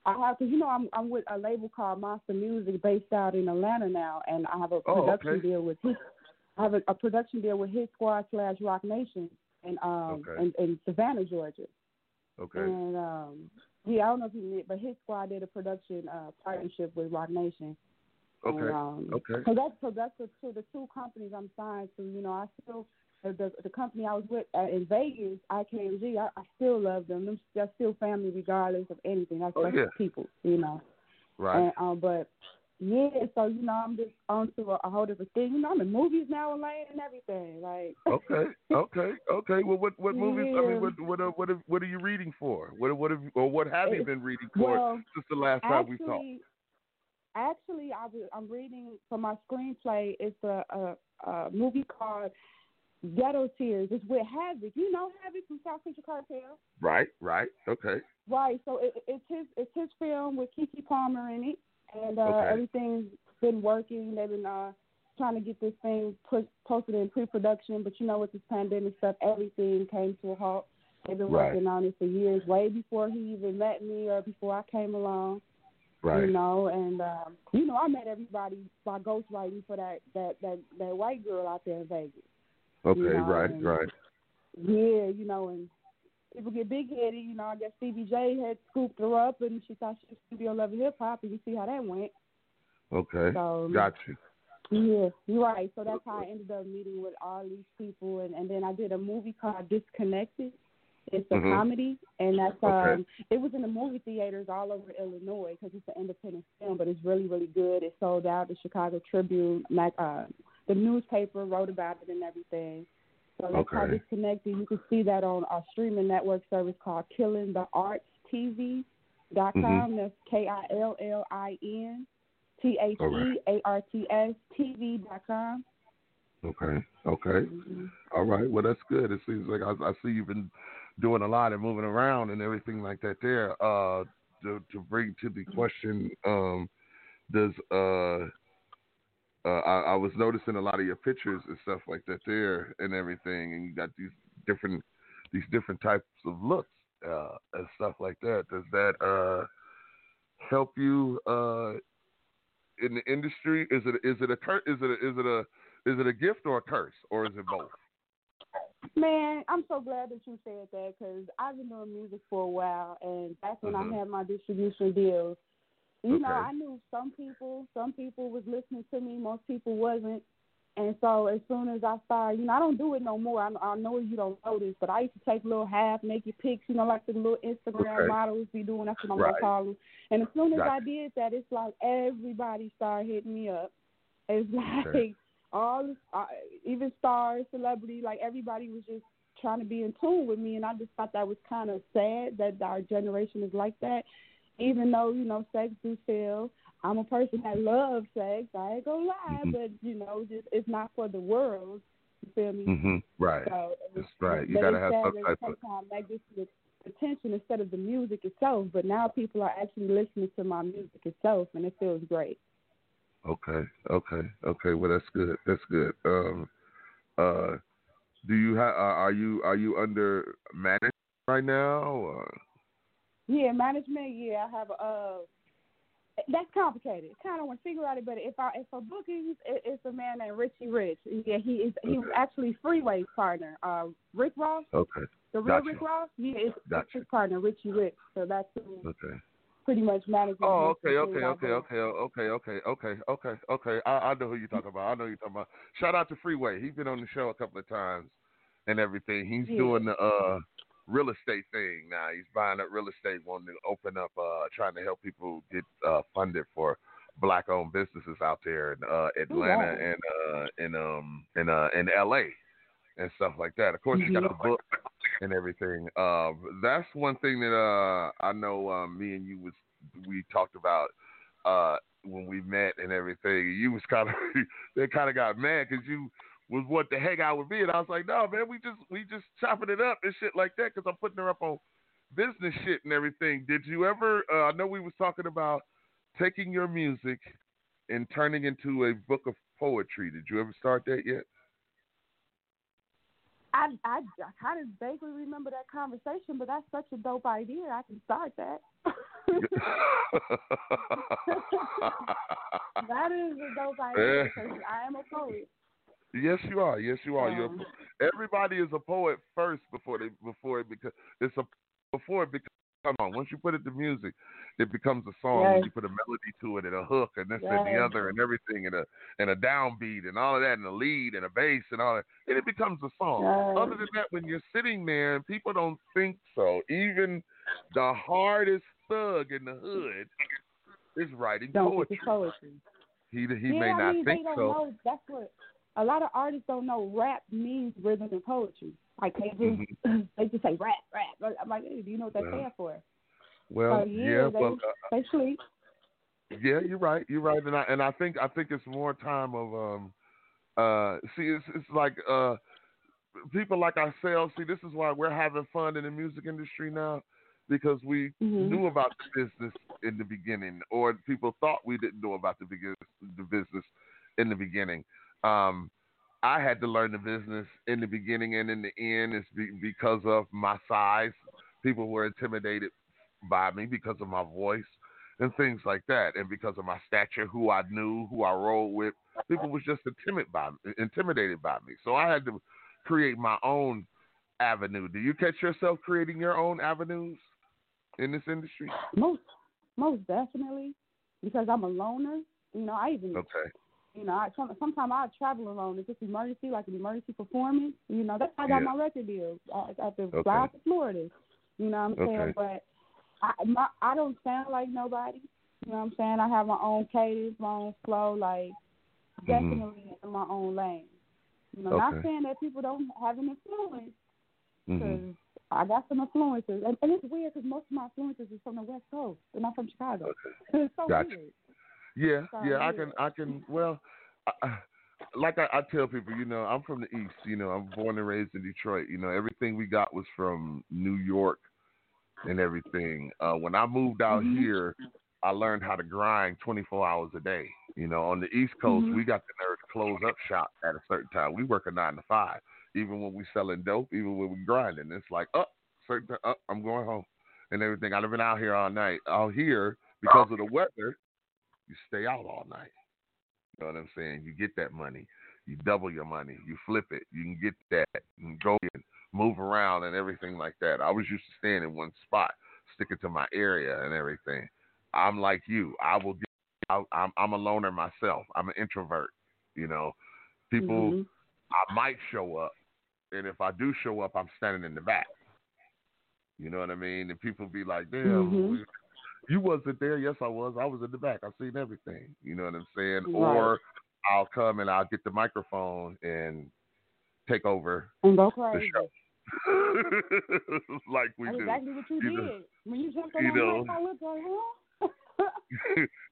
I have, cause you know, I'm I'm with a label called Monster Music based out in Atlanta now, and I have a Oh, production okay. deal with his. I have a, a production deal with His Squad slash Roc Nation, and um, Okay. in, in Savannah, Georgia. Okay. And um, yeah, I don't know if you knew, but His Squad did a production uh partnership with Roc Nation. Okay. And, um, Okay. So that's so that's the two the two companies I'm signed to. You know, I still the the, company I was with uh, in Vegas, IKMG. I, I still love them. Them they're still family regardless of anything. That's Oh, that's yeah. people. You know. Right. And, um, but yeah, so you know, I'm just on to a, a whole different thing. You know, I'm in movies now and lane and everything. Like. Okay, okay, okay. Well, what what movies? I mean, what what uh, what have, what are you reading for? What what have or what have you been reading for well, since the last time we talked? Actually, actually, I was, I'm reading for my screenplay. It's a, a, a movie called Ghetto Tears. It's with Havoc. You know Havoc from South Central Cartel, Right, right. Okay, right? So it, it's his it's his film with Keke Palmer in it, and uh, Okay. everything's been working. They've been uh, trying to get this thing put, posted in pre-production, but you know with this pandemic stuff, everything came to a halt. They've been Right. working on it for years, way before he even met me or before I came along. Right. You know, and um, you know, I met everybody by ghostwriting for that that that that white girl out there in Vegas. Okay, you know, right, and- right. Yeah, you know, and people get big headed. You know, I guess Stevie J had scooped her up, and she thought she was gonna be on Love Hip Hop, and you see how that went. Okay, So- got you. Yeah, you're right. So that's how I ended up meeting with all these people, and and then I did a movie called Disconnected. It's a Mhm. comedy, and that's Okay. um. It was in the movie theaters all over Illinois because it's an independent film, but it's really really good. It sold out. The Chicago Tribune, like uh, the newspaper wrote about it and everything. So that's Okay. Disconnected. You can see that on our streaming network service called Killing the Arts TV dot com. Mhm. That's K I L L I N T H E A R T S TV dot com. Okay, okay, all right. Well, that's good. It seems like I, I see you've been doing a lot and moving around and everything like that. There, uh, to to bring to the question, um, does uh, uh, I, I was noticing a lot of your pictures and stuff like that there and everything, and you got these different these different types of looks uh, and stuff like that. Does that uh help you uh in the industry? Is it is it a cur- is it a, is it a is it a gift or a curse or is it both? Man, I'm so glad that you said that because I've been doing music for a while, and that's when Mhm. I had my distribution deals. You know, I knew some people, some people was listening to me, most people wasn't. And so as soon as I started, you know, I don't do it no more. I, I know you don't know this, but I used to take little half naked pics, you know, like the little Instagram Okay. models be doing. That's what I'm Right. gonna call them. And as soon as I did that, it's like everybody started hitting me up. It's like Okay. All uh, even stars, celebrity, like everybody was just trying to be in tune with me, and I just thought that was kind of sad that our generation is like that. Even though you know sex do sell, I'm a person that loves sex. I ain't gonna lie, Mhm. but you know, just it's not for the world. You feel me? hmm Right. So, That's right. You gotta have some type of sometimes that gets the attention instead of the music itself. But now people are actually listening to my music itself, and it feels great. Okay, okay, okay. Well, that's good. That's good. Um, uh, do you have? Uh, are you are you under management right now? Or? Yeah, management. Yeah, I have a. Uh, that's complicated. Kind of want to figure out it, but if I if for bookings, it, it's a man named Richie Rich. Yeah, he is. He was actually Freeway's partner. Uh, Rick Ross, Okay, the real Gotcha. Rick Ross. Yeah, it's, it's Gotcha. his partner, Richie Rich. So that's who okay. Pretty much manages. Oh, okay, okay, okay, okay, okay, okay, okay, okay, okay. I, I know who you're talking about. I know who you're talking about. Shout out to Freeway. He's been on the show a couple of times and everything. He's Yeah. doing the uh real estate thing now. He's buying up real estate, wanting to open up, uh, trying to help people get uh funded for black owned businesses out there in uh Atlanta wow. and uh in um in uh in LA and stuff like that. Of course, you got the book and everything. Uh, that's one thing that uh, I know. Um, me and you was we talked about uh, when we met and everything. You was kind of they kind of got mad because you was what the heck out with me, and I was like, no, man, we just we just chopping it up and shit like that because I'm putting her up on business shit and everything. Did you ever? Uh, I know we was talking about taking your music and turning into a book of poetry. Did you ever start that yet? I, I, I kind of vaguely remember that conversation, but that's such a dope idea. I can start that. that is a dope idea because I am a poet. Yes, you are. Yes, you are. You're Um, everybody is a poet first before they before it becomes it's a before it becomes come on. Once you put it to music, it becomes a song. Yes. You put a melody to it and a hook and this and the other and everything and a and a downbeat and all of that and a lead and a bass and all that. And it becomes a song. Yes. Other than that, when you're sitting there and people don't think so, even the hardest thug in the hood is writing Don't poetry. poetry. He he yeah, may I not mean, think so. know. That's what a lot of artists don't know. Rap means rhythm and poetry. Like they just they just say rap, rap. I'm like, hey, do you know what that Well, stands for? Well, so, yeah, yeah, they, well, uh, they sleep. Yeah, you're right. You're right, and I and I think I think it's more time of um uh see it's it's like uh people like ourselves. See, this is why we're having fun in the music industry now because we Mhm. knew about the business in the beginning, or people thought we didn't know about the begin the business in the beginning. Um, I had to learn the business in the beginning and in the end. It's be, because of my size. People were intimidated by me because of my voice and things like that, and because of my stature, who I knew, who I rolled with. People was just intimidated by me, intimidated by me. So I had to create my own avenue. Do you catch yourself creating your own avenues in this industry? Most, most definitely, because I'm a loner. You know, I even Okay. You know, I sometimes I travel alone. If it's emergency, like an emergency performance, you know, that's how I got Yeah. my record deal. I, I have to Okay. fly to Florida. You know what I'm saying? Okay. But I my, I don't sound like nobody. You know what I'm saying? I have my own cadence, my own flow, like Mm-hmm. definitely in my own lane. You know, not saying that people don't have an influence, because Mhm. I got some influences, and, and it's weird because most of my influences is from the West Coast, and I'm from Chicago. it's so Gotcha. weird. Yeah, Sorry, yeah, I can, I can. Well, I, like I, I tell people, you know, I'm from the East. You know, I'm born and raised in Detroit. You know, everything we got was from New York and everything. Uh, when I moved out Mhm. here, I learned how to grind 24 hours a day. You know, on the East Coast, Mhm. we got the nerve to close up shop at a certain time. We work a nine to five, even when we selling dope, even when we grinding. It's like, up, certain up, I'm going home, and everything. I've been out here all night. Out here because of the weather, you stay out all night. You know what I'm saying? You get that money, you double your money, you flip it, you can get that and go and move around and everything like that. I was used to staying in one spot, sticking to my area and everything. I'm like you. I will get. I, I'm I'm a loner myself. I'm an introvert. You know, people. Mhm. I might show up, and if I do show up, I'm standing in the back. You know what I mean? And people be like, "Damn, Mhm. You wasn't there." Yes, I was. I was in the back. I've seen everything. You know what I'm saying? Right. Or I'll come and I'll get the microphone and take over And go the crazy. show, like we That's do. exactly what you, You did. know- When you jumped on you know. mic, I looked like, huh?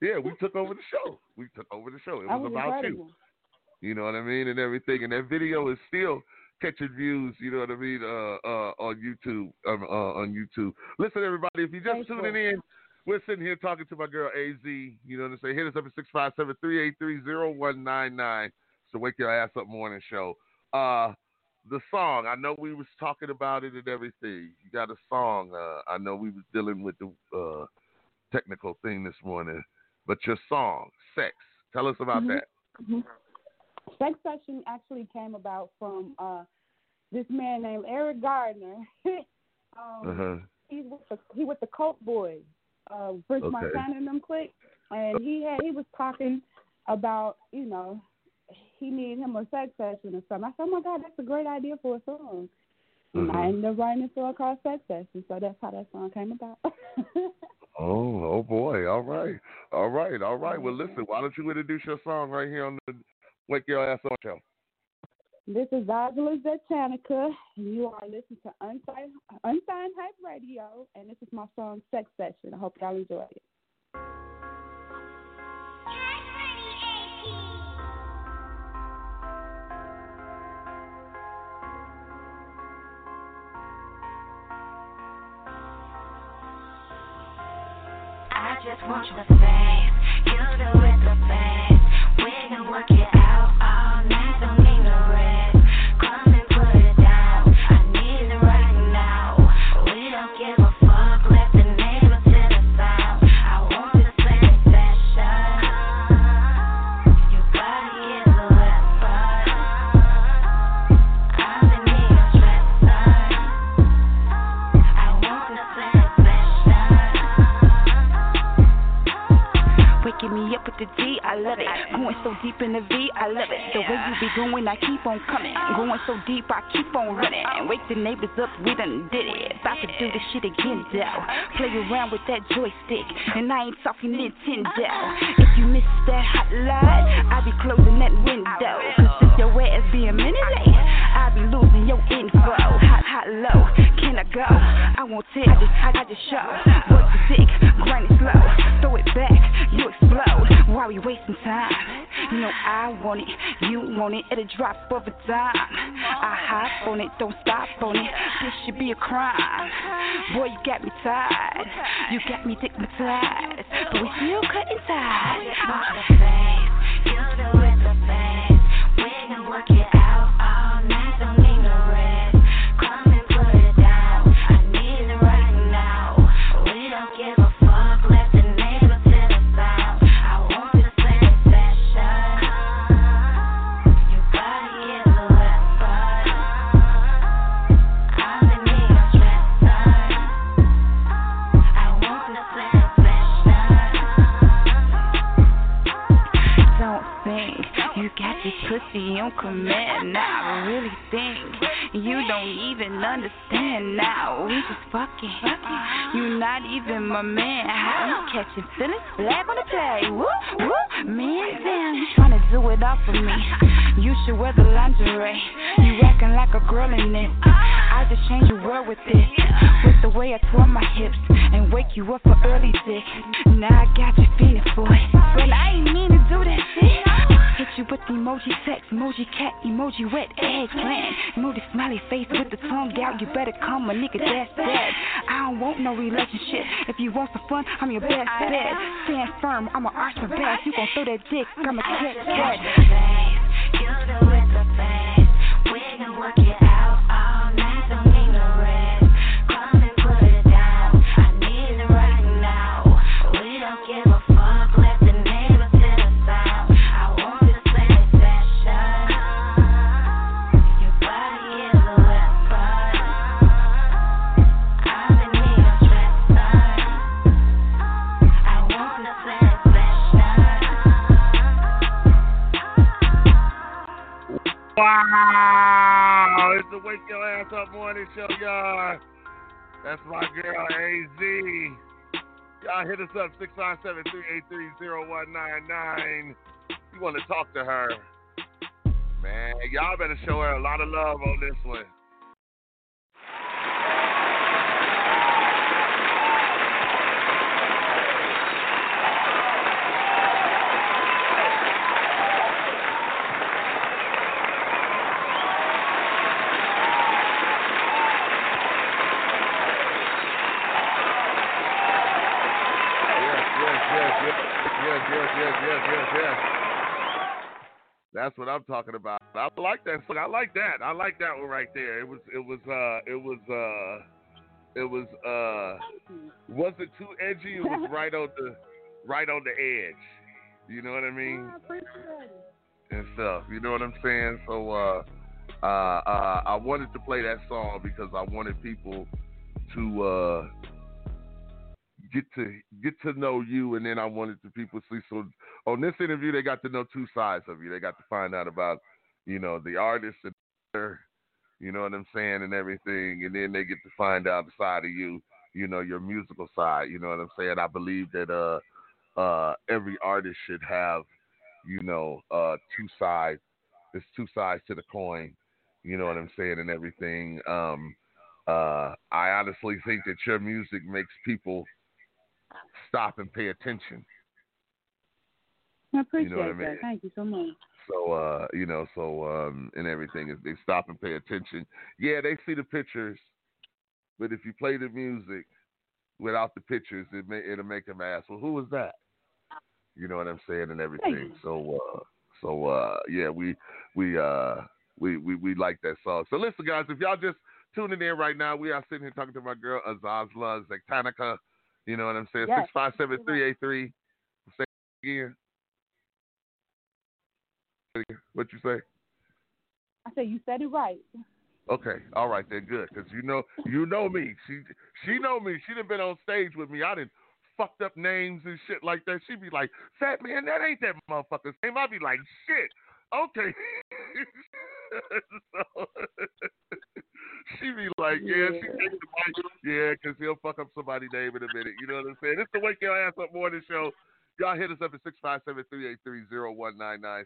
yeah, we took over the show. We took over the show. It was, was about incredible. you. You know what I mean, and everything. And that video is still catching views. You know what I mean? Uh, uh, on YouTube. Um, uh, on YouTube. Listen, everybody, if you're just tuning in, we're sitting here talking to my girl Az. You know what I'm saying? Hit us up at 657 383 0199. So wake your ass up morning show. Uh, the song. I know we was talking about it and everything. You got a song. Uh, I know we was dealing with the uh technical thing this morning, but your song, Sex. Tell us about Mhm. that. Mhm. Sex session actually came about from uh this man named Eric Gardner. um, Uh-huh. He's with the he with the Coke Boys, uh, French Okay. Montana and them click, and he had he was talking about you know he needed him a sex session or something. I said, oh my god, that's a great idea for a song. And I Mhm. ended up writing a song called Sex Session, so that's how that song came about. Oh, oh boy. All right. All right. All right. Well, listen, why don't you introduce your song right here on the Wake Your Ass Up show? This is Azazla Zentanica, and you are listening to Unsigned, Unsigned Hype Radio, and this is my song Sex Session. I hope y'all enjoy it. I just want your face. You do up with the D, I love it. Going so deep in the V, I love it. The way you be going, I keep on coming. Going so deep, I keep on running. Wake the neighbors up, we done did it. About to do this shit again, though. Play around with that joystick, and I ain't talking Nintendo. If you miss that hot hotline, I be closing that window. Cause your ass be a minute late, I be losing your info. Hot, hot, low, can I go? I won't tell, just, I, just show. Work the dick, grind it slow, throw it back, you explode. Why we wasting time? You know I want it, you want it at a drop of a dime. I hop on it, don't stop on it. This should be a crime. Boy, you got me tired, you got me stigmatized, but we still cutting ties. You do command now. I really think you don't even understand now. We just fucking. You not even my man. You catching feelings? Black on the play. Woo, woo. Man down. You trying to do it all for me. You should wear the lingerie. You acting like a girl in it. I just change your world with it. With the way I twirl my hips and wake you up for early dick. Now I got you feeling for it. Emoji sex, emoji cat, emoji wet eggplant. Emoji smiley face with the tongue out. You better come, my nigga, that's that. I don't want no relationship. If you want some fun, I'm your best bet. Stand firm, I'm an archer back. You gon' throw that dick, I'm a cat cat. You the That's my girl, AZ. Y'all hit us up, 657-383-0199. You want to talk to her. Man, y'all better show her a lot of love on this one. That's what I'm talking about. I like that song. I like that. I like that one right there. It was, it was, uh, it was, uh, it was, uh, wasn't too edgy. It was right on the, right on the edge. You know what I mean? and stuff. You know what I'm saying? So uh, uh, uh, I wanted to play that song because I wanted people to uh, get to get to know you, and then I wanted the people to see. So on this interview, they got to know two sides of you. They got to find out about you know the artist and their, you know what I'm saying, and everything, and then they get to find out the side of you. You know your musical side. You know what I'm saying. I believe that uh, uh, every artist should have you know, uh, two sides. There's two sides to the coin. You know what I'm saying, and everything. Um, uh, I honestly think that your music makes people stop and pay attention. I appreciate You know I that. mean? Thank you so much. So, uh, you know, so um, and everything is they stop and pay attention. Yeah, they see the pictures, but if you play the music without the pictures, it may it'll make them ask, well, who was that? You know what I'm saying, and everything. So, uh, so uh, yeah, we we uh we, we we like that song. So listen, guys, if y'all just tuning in right now, we are sitting here talking to my girl Azazla Zentanica. You know what I'm saying? Yes. Six five seven three eight three. Say again. What you say? I said you said it right. Okay, all right, then good, cause you know you know me. She she know me. She done been on stage with me. I done fucked up names and shit like that. She'd be like, "Fat man, that ain't that motherfucker's name." I'd be like, "Shit, okay." so, she be like, "Yeah, she takes the mic, yeah, cause he'll fuck up somebody's name in a minute." You know what I'm saying? It's the Wake Your Ass Up Morning Show. Y'all hit us up at 657-383-0199,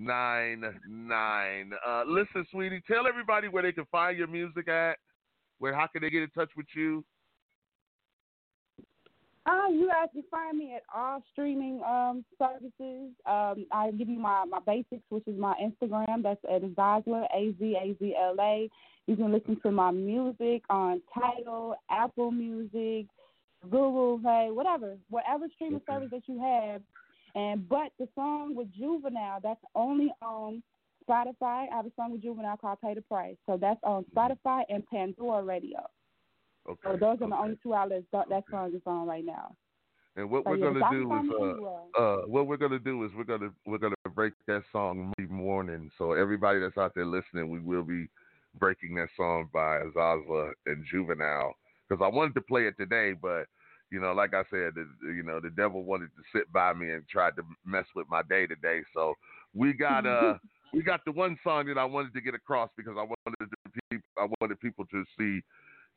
657-0199. Uh, listen, sweetie, tell everybody where they can find your music at. Where how can they get in touch with you? Um, you guys can find me at all streaming um services. Um, I give you my my basics, which is my Instagram. That's at Azazla A Z A Z L A. You can listen to my music on Tidal, Apple Music, Google Play, whatever, whatever streaming service that you have. And but the song with Juvenile, that's only on Spotify. I have a song with Juvenile called "Pay the Price," so that's on Spotify and Pandora Radio. Okay. So those are the only two outlets that, that song is on right now. And what So, we're yeah, gonna do is uh, uh what we're gonna do is we're gonna we're gonna break that song Monday morning. So everybody that's out there listening, we will be breaking that song by Azazla and Juvenile because I wanted to play it today, but you know, like I said, the, you know, the devil wanted to sit by me and tried to mess with my day today. So we got uh we got the one song that I wanted to get across because I wanted the people I wanted people to see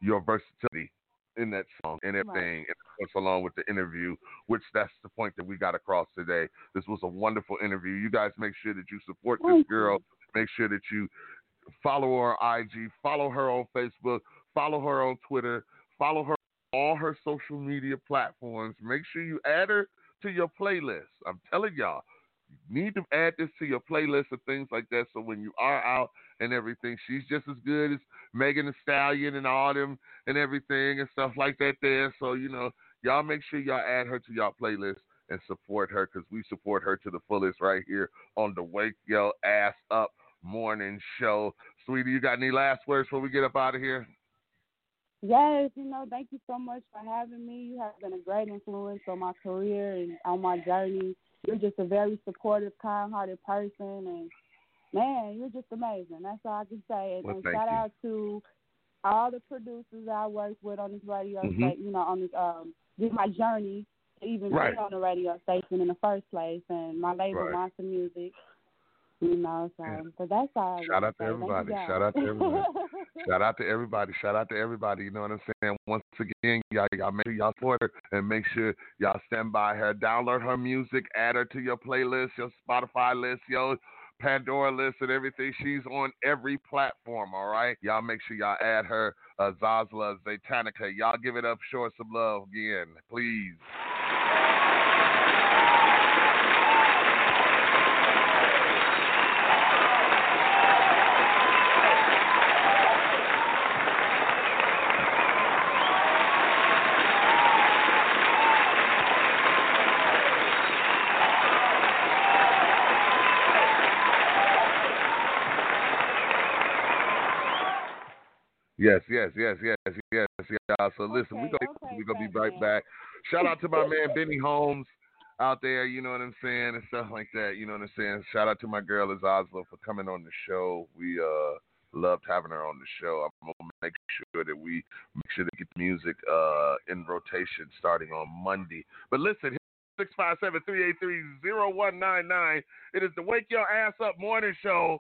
your versatility in that song and everything, and of course along with the interview, which that's the point that we got across today. This was a wonderful interview. You guys make sure that you support this Thank girl. Make sure that you follow her on IG, follow her on Facebook, follow her on Twitter, follow her on all her social media platforms. Make sure you add her to your playlist. I'm telling y'all, you need to add this to your playlist and things like that. So when you are out and everything, she's just as good as Megan Thee Stallion and all them and everything and stuff like that. There, so you know, y'all make sure y'all add her to y'all playlist and support her because we support her to the fullest right here on the Wake Yo Ass Up Morning Show. Sweetie, you got any last words before we get up out of here? Yes, you know, thank you so much for having me. You have been a great influence on my career and on my journey. You're just a very supportive, kind-hearted person, and man, you're just amazing. That's all I can say. And, Well, and shout you. out to all the producers I worked with on this radio Mhm. station. You know, on this um, this my journey to even Right. be on the radio station in the first place, and my label, Right. Monster Music. You know, so but that's all. Shout out to say. Thank you, everybody. Shout out to everybody. Shout out to everybody. Shout out to everybody. You know what I'm saying? Once again, y'all, y'all make sure y'all support her and make sure y'all stand by her. Download her music, add her to your playlist, your Spotify list, your Pandora list, and everything. She's on every platform. All right, y'all make sure y'all add her. Uh, Zazla Zatanica. Y'all give it up. Show her some love again, please. Yes, yes, yes, yes, yes, y'all. So listen, we gonna we gonna be right back. Shout out to my man Benny Holmes out there. You know what I'm saying and stuff like that. You know what I'm saying. Shout out to my girl Liz Oslo for coming on the show. We uh loved having her on the show. I'm gonna make sure that we make sure to get the music uh in rotation starting on Monday. But listen. 657-383-0199. It is the Wake Your Ass Up Morning Show.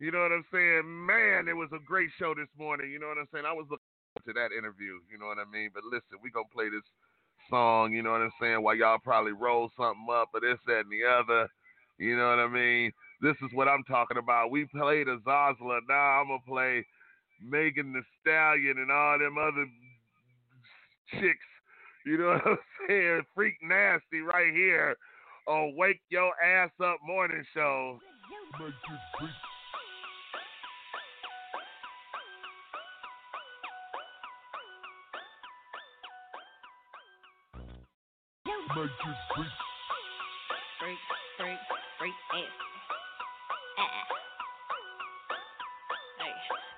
You know what I'm saying? Man, it was a great show this morning. You know what I'm saying? I was looking forward to that interview. You know what I mean? But listen, we going to play this song, you know what I'm saying, while y'all probably roll something up or this, that, and the other. You know what I mean? This is what I'm talking about. We played Azazla. Now I'm going to play Megan Thee Stallion and all them other chicks. You know what I'm saying? Freak nasty right here on Wake Your Ass Up Morning Show. Freak, freak, freak eh. eh, eh.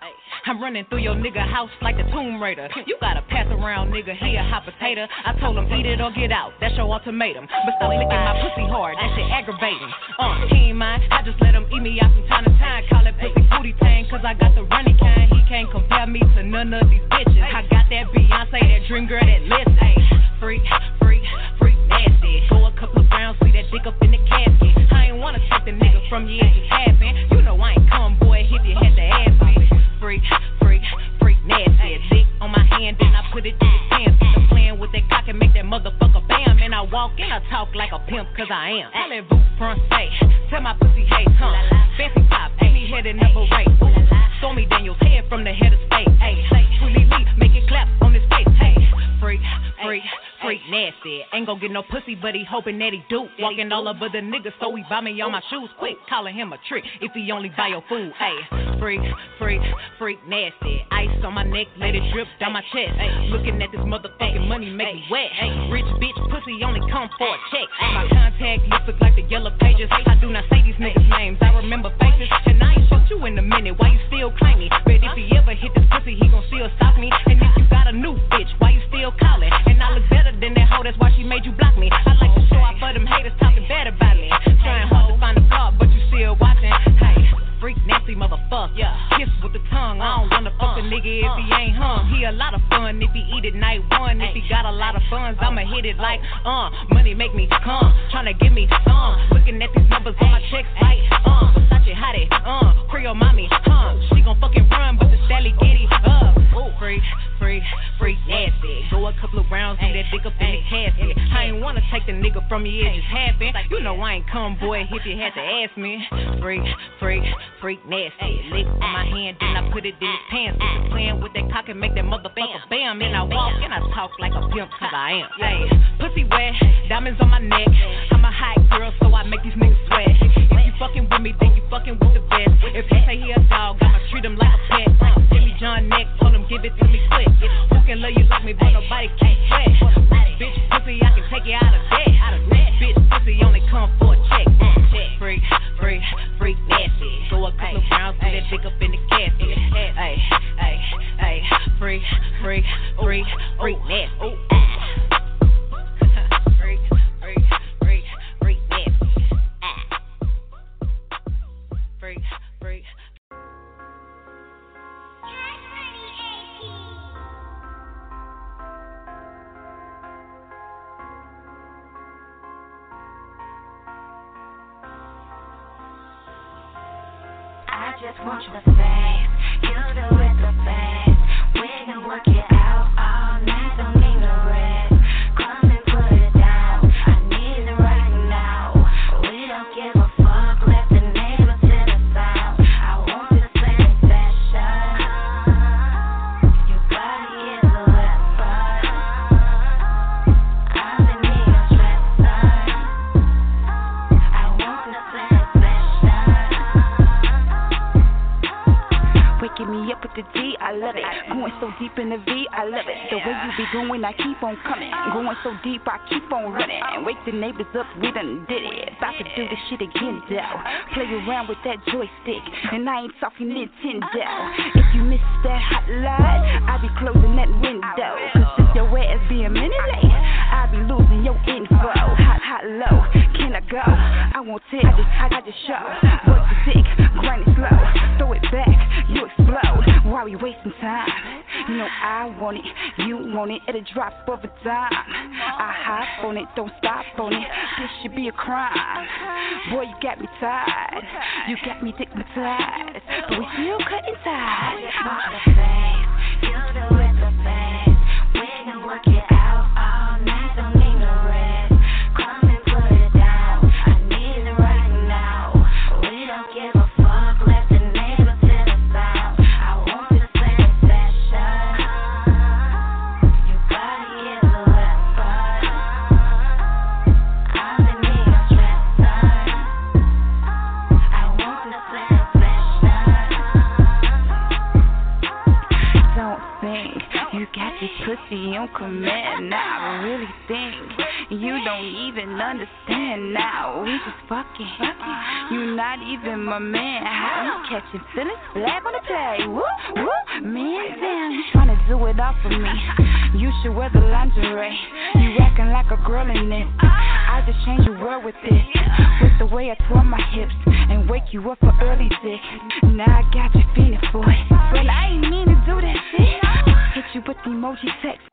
ass. I'm running through your nigga house like the Tomb Raider. You gotta pass around, nigga. He a hot potato. I told him eat it or get out. That's your ultimatum. But stop licking my pussy hard. That shit aggravating. Uh, he ain't mine. I just let him eat me out from time to time. Call it pussy booty tang, cause I got the running kind. He can't compare me to none of these bitches. I got that Beyonce, that dream girl that listen. Freak, Go a couple of rounds, leave that dick up in the casket. I ain't wanna the nigga from you. You know I ain't come, boy, if you had to ask me. Freak, freak, freak nasty. Dick on my hand, then I put it to the pants. I'm playing with that cock and make that motherfucker bam. And I walk and I talk like a pimp, cause I am. Allez-vous, français. Tell my pussy, hey, huh? Fancy pop, give me head and never rate. Ooh, Stormy Daniels, head from the head of state. Hey, Sweetie Lee, make it clap on his face. Hey, freak, freak, freak nasty. Ain't gon' get no pussy, but he hoping that he do. Walking all over the niggas, so he buy me all my shoes quick. Calling him a trick if he only buy your food. Hey, freak, freak, freak nasty. Ice on my neck, let it drip down my chest. Ay, looking at this motherfucking money make me wet. Hey, rich bitch pussy only come for a check. My contact list look like the yellow pages. I do not say these niggas' names, I remember faces. And I ain't shoot you in a minute. Why you still claim me? But if he ever hit this pussy, he gon' still stop me. And if you got a new bitch, why you still calling? And I look better than that hoe, that's why she made you block me. I like to show off for them haters talking bad about me. Trying hard to nasty motherfucker. Yeah. Kiss with the tongue, I don't Tryna fuck a nigga if he ain't hung. He a lot of fun if he eat it night one. If he got a lot of funds, I'ma hit it like, uh, money make me come. Tryna give me some. Looking at these numbers on my checks like, uh, Versace hottie, uh, Creole mommy, huh? She gon' fucking run, but the Sally giddy up. Ooh, freak, freak, freak nasty. Go a couple of rounds, do that dick up in the casket. I ain't wanna take the nigga from you, it just happened. You know I ain't come, boy, if you had to ask me. Freak, freak, freak nasty. Lick on my hand, then I put it in his pants. Just playing with that cock and make that motherfucker bam. And I walk and I talk like a pimp, cause I am. Hey, pussy wet, diamonds on my neck. I'm a hot girl, so I make these niggas sweat. If you fucking with me, then you fucking with the best. If you say he a dog, I'ma treat him like a pet. Jimmy John neck, told him give it to me quick. Who can love you like me, but nobody can sweat. Bitch, pussy, I can take you out of debt. Bitch, pussy only come for a check. Freak, freak, freak nasty. Go a couple of rounds, put that dick up in the casket. Hey, hey, hey, freak, freak, freak, freak nasty. Freak, I deep in the V, I love it. The way you be going, I keep on coming. Going so deep, I keep on running. Wake the neighbors up, we done did it. About to do this shit again, though. Play around with that joystick, and I ain't talking Nintendo. If you miss that hot light, I be closing that window. Cause your ass be a minute late, I be losing your info. Hot, hot, low, can I go? I won't tell, I just, I, I just show. Work the dick, grind it slow, throw it back, you explode. Why we wasting time? You know I want it, you want it at a drop of a dime. I hop on it, don't stop on it. This should be a crime. Boy, you got me tired. You got me stigmatized, but we still cutting ties. You do this pussy on now. Really think you don't even understand now. We just fucking. You not even my man. You catching feelings? Flag on the play. Woo, woo. Man down. You tryna do it all for me. You should wear the lingerie. You acting like a girl in it. I just change your world with it. With the way I twirl my hips and wake you up for early dick. Now I got you feeling for it. But I ain't mean to do that shit. Hit you with the emoji text.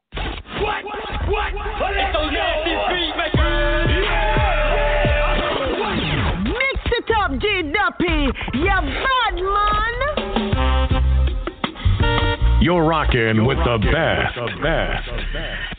What? What? What? It's those nasty beat makers. Mix it up, G Duppy. You bad man. You're rocking with the best. The best.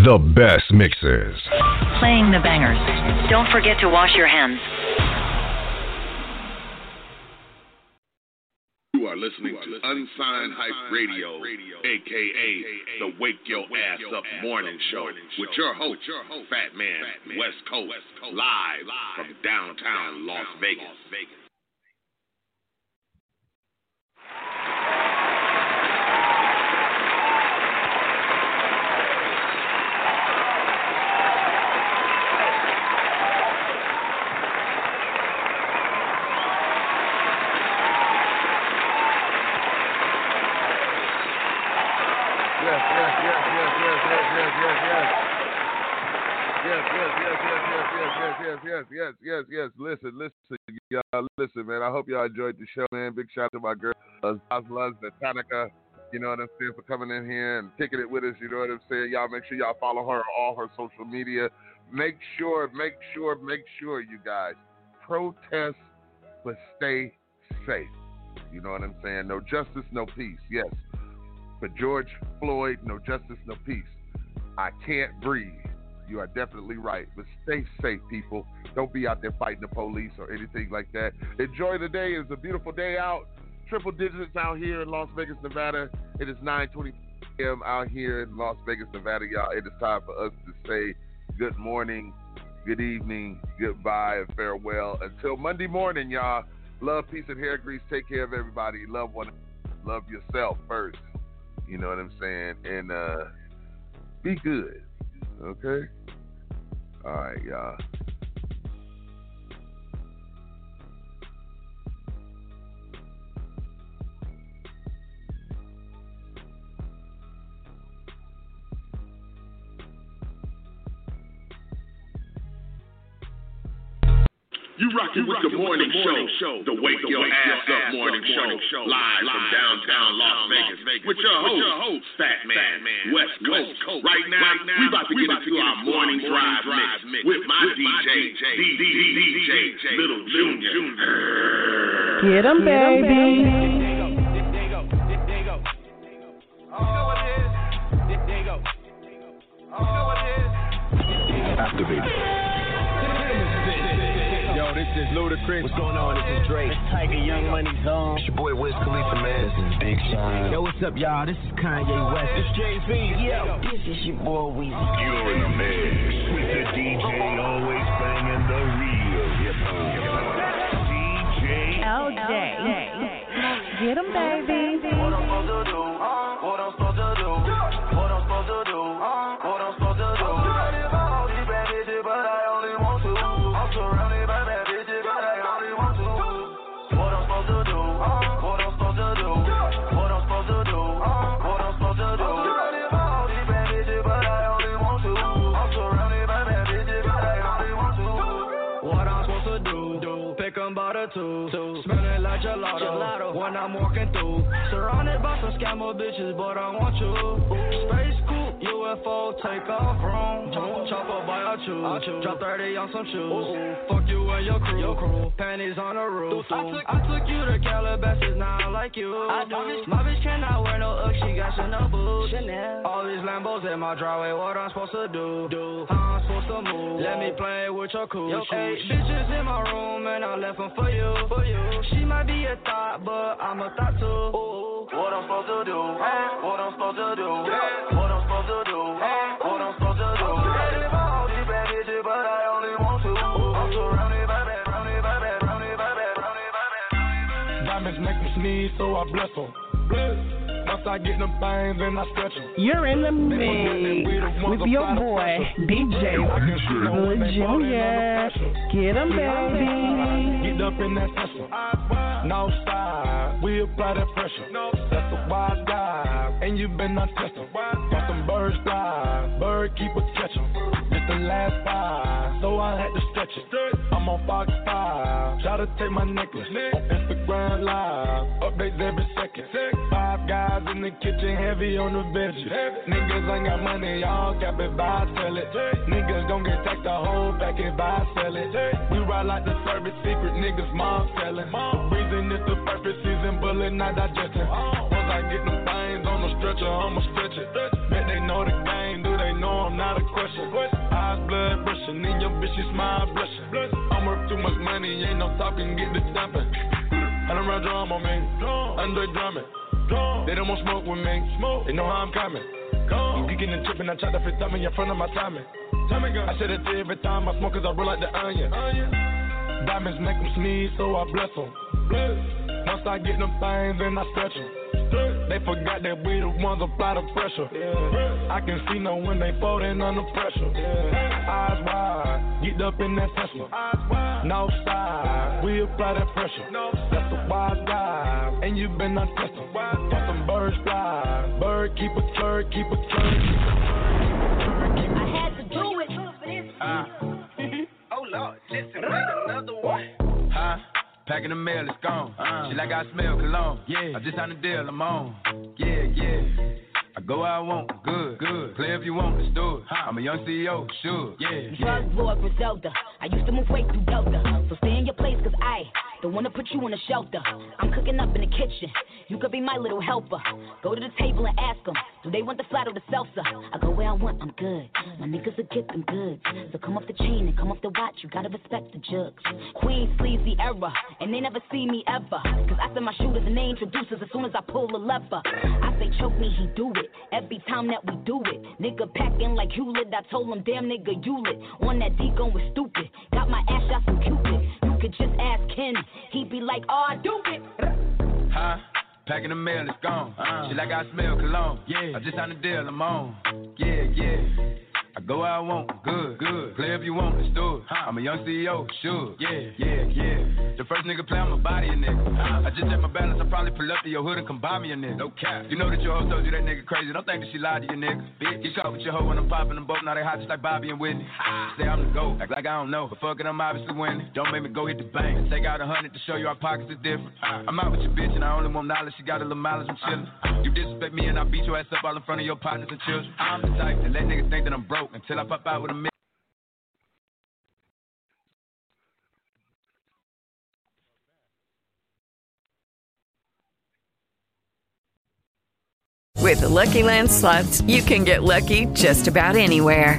The best mixes. Playing the bangers. Don't forget to wash your hands. You are listening to Unsigned Hype Radio, aka the Wake Your Ass Up Morning Show, with your host, Fat Man, West Coast, live from downtown Las Vegas. Yes, yes, yes, yes. Yes, yes, yes, yes, yes, yes, yes, yes, yes. Listen, listen, y'all. Listen, man. I hope y'all enjoyed the show, man. Big shout out to my girl, uh, Zazla, Natanica. You know what I'm saying for coming in here and kicking it with us. You know what I'm saying. Y'all make sure y'all follow her on all her social media. Make sure, make sure, make sure, you guys protest, but stay safe. You know what I'm saying. No justice, no peace. Yes. For George Floyd, no justice, no peace. I can't breathe. You are definitely right. But stay safe, people. Don't be out there fighting the police or anything like that. Enjoy the day. It's a beautiful day out. Triple digits out here in Las Vegas, Nevada. It is 9:20 p.m. out here in Las Vegas, Nevada, y'all. It is time for us to say good morning, good evening, goodbye, and farewell. Until Monday morning, y'all. Love, peace, and hair grease. Take care of everybody. Love one. Love yourself first. You know what I'm saying? And uh be good. Okay? All right, y'all. You rocking with the morning show, the Wake Your Ass Up Morning Show, live from downtown Las Vegas, with your host, Fat Man, West Coast. Right now, we about to get into our morning drive mix with my DJ, DJ Little Junior. Get 'em, baby. Activated. Yo, this is Ludacris. What's going on? This is Drake. It's Tyga Young Money Zone. It's your boy Wiz Khalifa, man. This is Big Sean. Yo, what's up, y'all? This is Kanye West. It's Jay-Z. Yo, this is your boy Weezy. You're in the mix with the DJ always banging the real hip hop. DJ LJ. Get 'em, baby. Surrounded by some scammer bitches, but I want you. Space coupe, UFO, take off room. Chopper by our choose. Drop 30 on some shoes. Fuck you and your crew. Panties on the roof. I took, I took you to Calabasas, now I like you. I do. My bitch cannot wear no Ugg, she got Chanel boots. Chanel. All these Lambos in my driveway, what I'm supposed to do? Do how I'm supposed to move? Let me play with your cool shoes. Eight bitches in my room and I left them for you. For you. She might be a thought, but I'm a thought too. Ooh. What I'm supposed to do? What I'm supposed to do? What I'm supposed to do? What I'm supposed to do? I'm surrounded by all these bad bitches, but I only want to. I'm surrounded by bad, surrounded by bad, surrounded by bad, surrounded by bad. Diamonds make me sneeze, so I bless them. Bless. Once I get them things, then I stretch them. You're in the mix with your boy, DJ Little Junior. Get 'em, baby. Get up in that session. No side, we apply that pressure. That's a wild dive, and you been not testing. Got some birds fly, bird keep a catching. It's last five, so I had to stretch it. I'm on Fox 5, try to take my necklace. On Instagram Live, updates every second. Five guys in the kitchen, heavy on the veggies. Niggas ain't got money, y'all cap it, buy, sell it. Niggas gon' get taxed the whole back if I sell it. We ride like the service secret, niggas mom selling. Reason it's the perfect season, bullet not digesting. Once I get them things on the stretcher, I'ma stretch it. Bet they know the game, know I'm not a question? Eyes blood rushing, and your bitch she smile blushing. I'm worth too much money, ain't no talking, get the dumping. I'm around drum on me. Andre drumming. They don't want smoke with me. They know how I'm coming. I'm geeking and tripping. I try to fit me in front of my timing. I said it every time I smoke cause I roll like the onion. Diamonds make them sneeze, so I bless them. Once I get them things, then I stretch them. They forgot that we the ones apply the pressure. I can see no when they folding under pressure. Eyes wide, get up in that Tesla. No side, we apply that pressure. That's a wise guy, and you been on testing. Got some birds fly, bird keep a turd, keep a turd, keep a turd, keep a turd. I had to do it. Uh. Packing the mail, it's gone. Uh, she like I smell cologne. Yeah. I just signed a deal, I'm on. Yeah, yeah. I go where I want, good, good. Play if you want, let's do it. I'm a young CEO, sure, yeah. Drug lord Griselda. I used to move weight through Delta. So stay in your place, cause I don't wanna put you in a shelter. I'm cooking up in the kitchen. You could be my little helper. Go to the table and ask them, do they want the flat or the seltzer? I go where I want, I'm good. My niggas will get them goods. So come off the chain and come off the watch. You gotta respect the jugs. Queen sleazy era, and they never see me ever. Cause I send my shooters and they introducers as soon as I pull a lever. I say choke me, he do it. Every time that we do it. Nigga packing like Hewlett. I told him, damn nigga, you lit. On that D going stupid. Got my ass shot from Cupid. You could just ask Ken. He'd be like, oh, I do it. Huh? Packing the mail, it's gone. Uh. She like I smell cologne. Yeah. I just signed a deal, I'm on. Yeah, yeah. I go where I want, good, good. Play if you want, let's do it. I'm a young CEO, sure. Yeah, yeah, yeah. The first nigga play on my body, a nigga. I just check my balance, I probably pull up to your hood and come buy me a nigga. No cap. You know that your hoe told you that nigga crazy. Don't think that she lied to you, nigga. Bitch, get caught with your hoe when I'm popping them both. Now they hot just like Bobby and Whitney. Say I'm the GOAT, act like I don't know. But fuck it, I'm obviously winning. Don't make me go hit the bank. Take out a hundred to show you our pockets is different. I'm out with your bitch and I only want knowledge. She got a little mileage, I'm chillin'. You disrespect me and I beat your ass up all in front of your partners and children. I'm the type to let niggas think that I'm broke until I pop out with a million. With the Lucky Land slots, you can get lucky just about anywhere.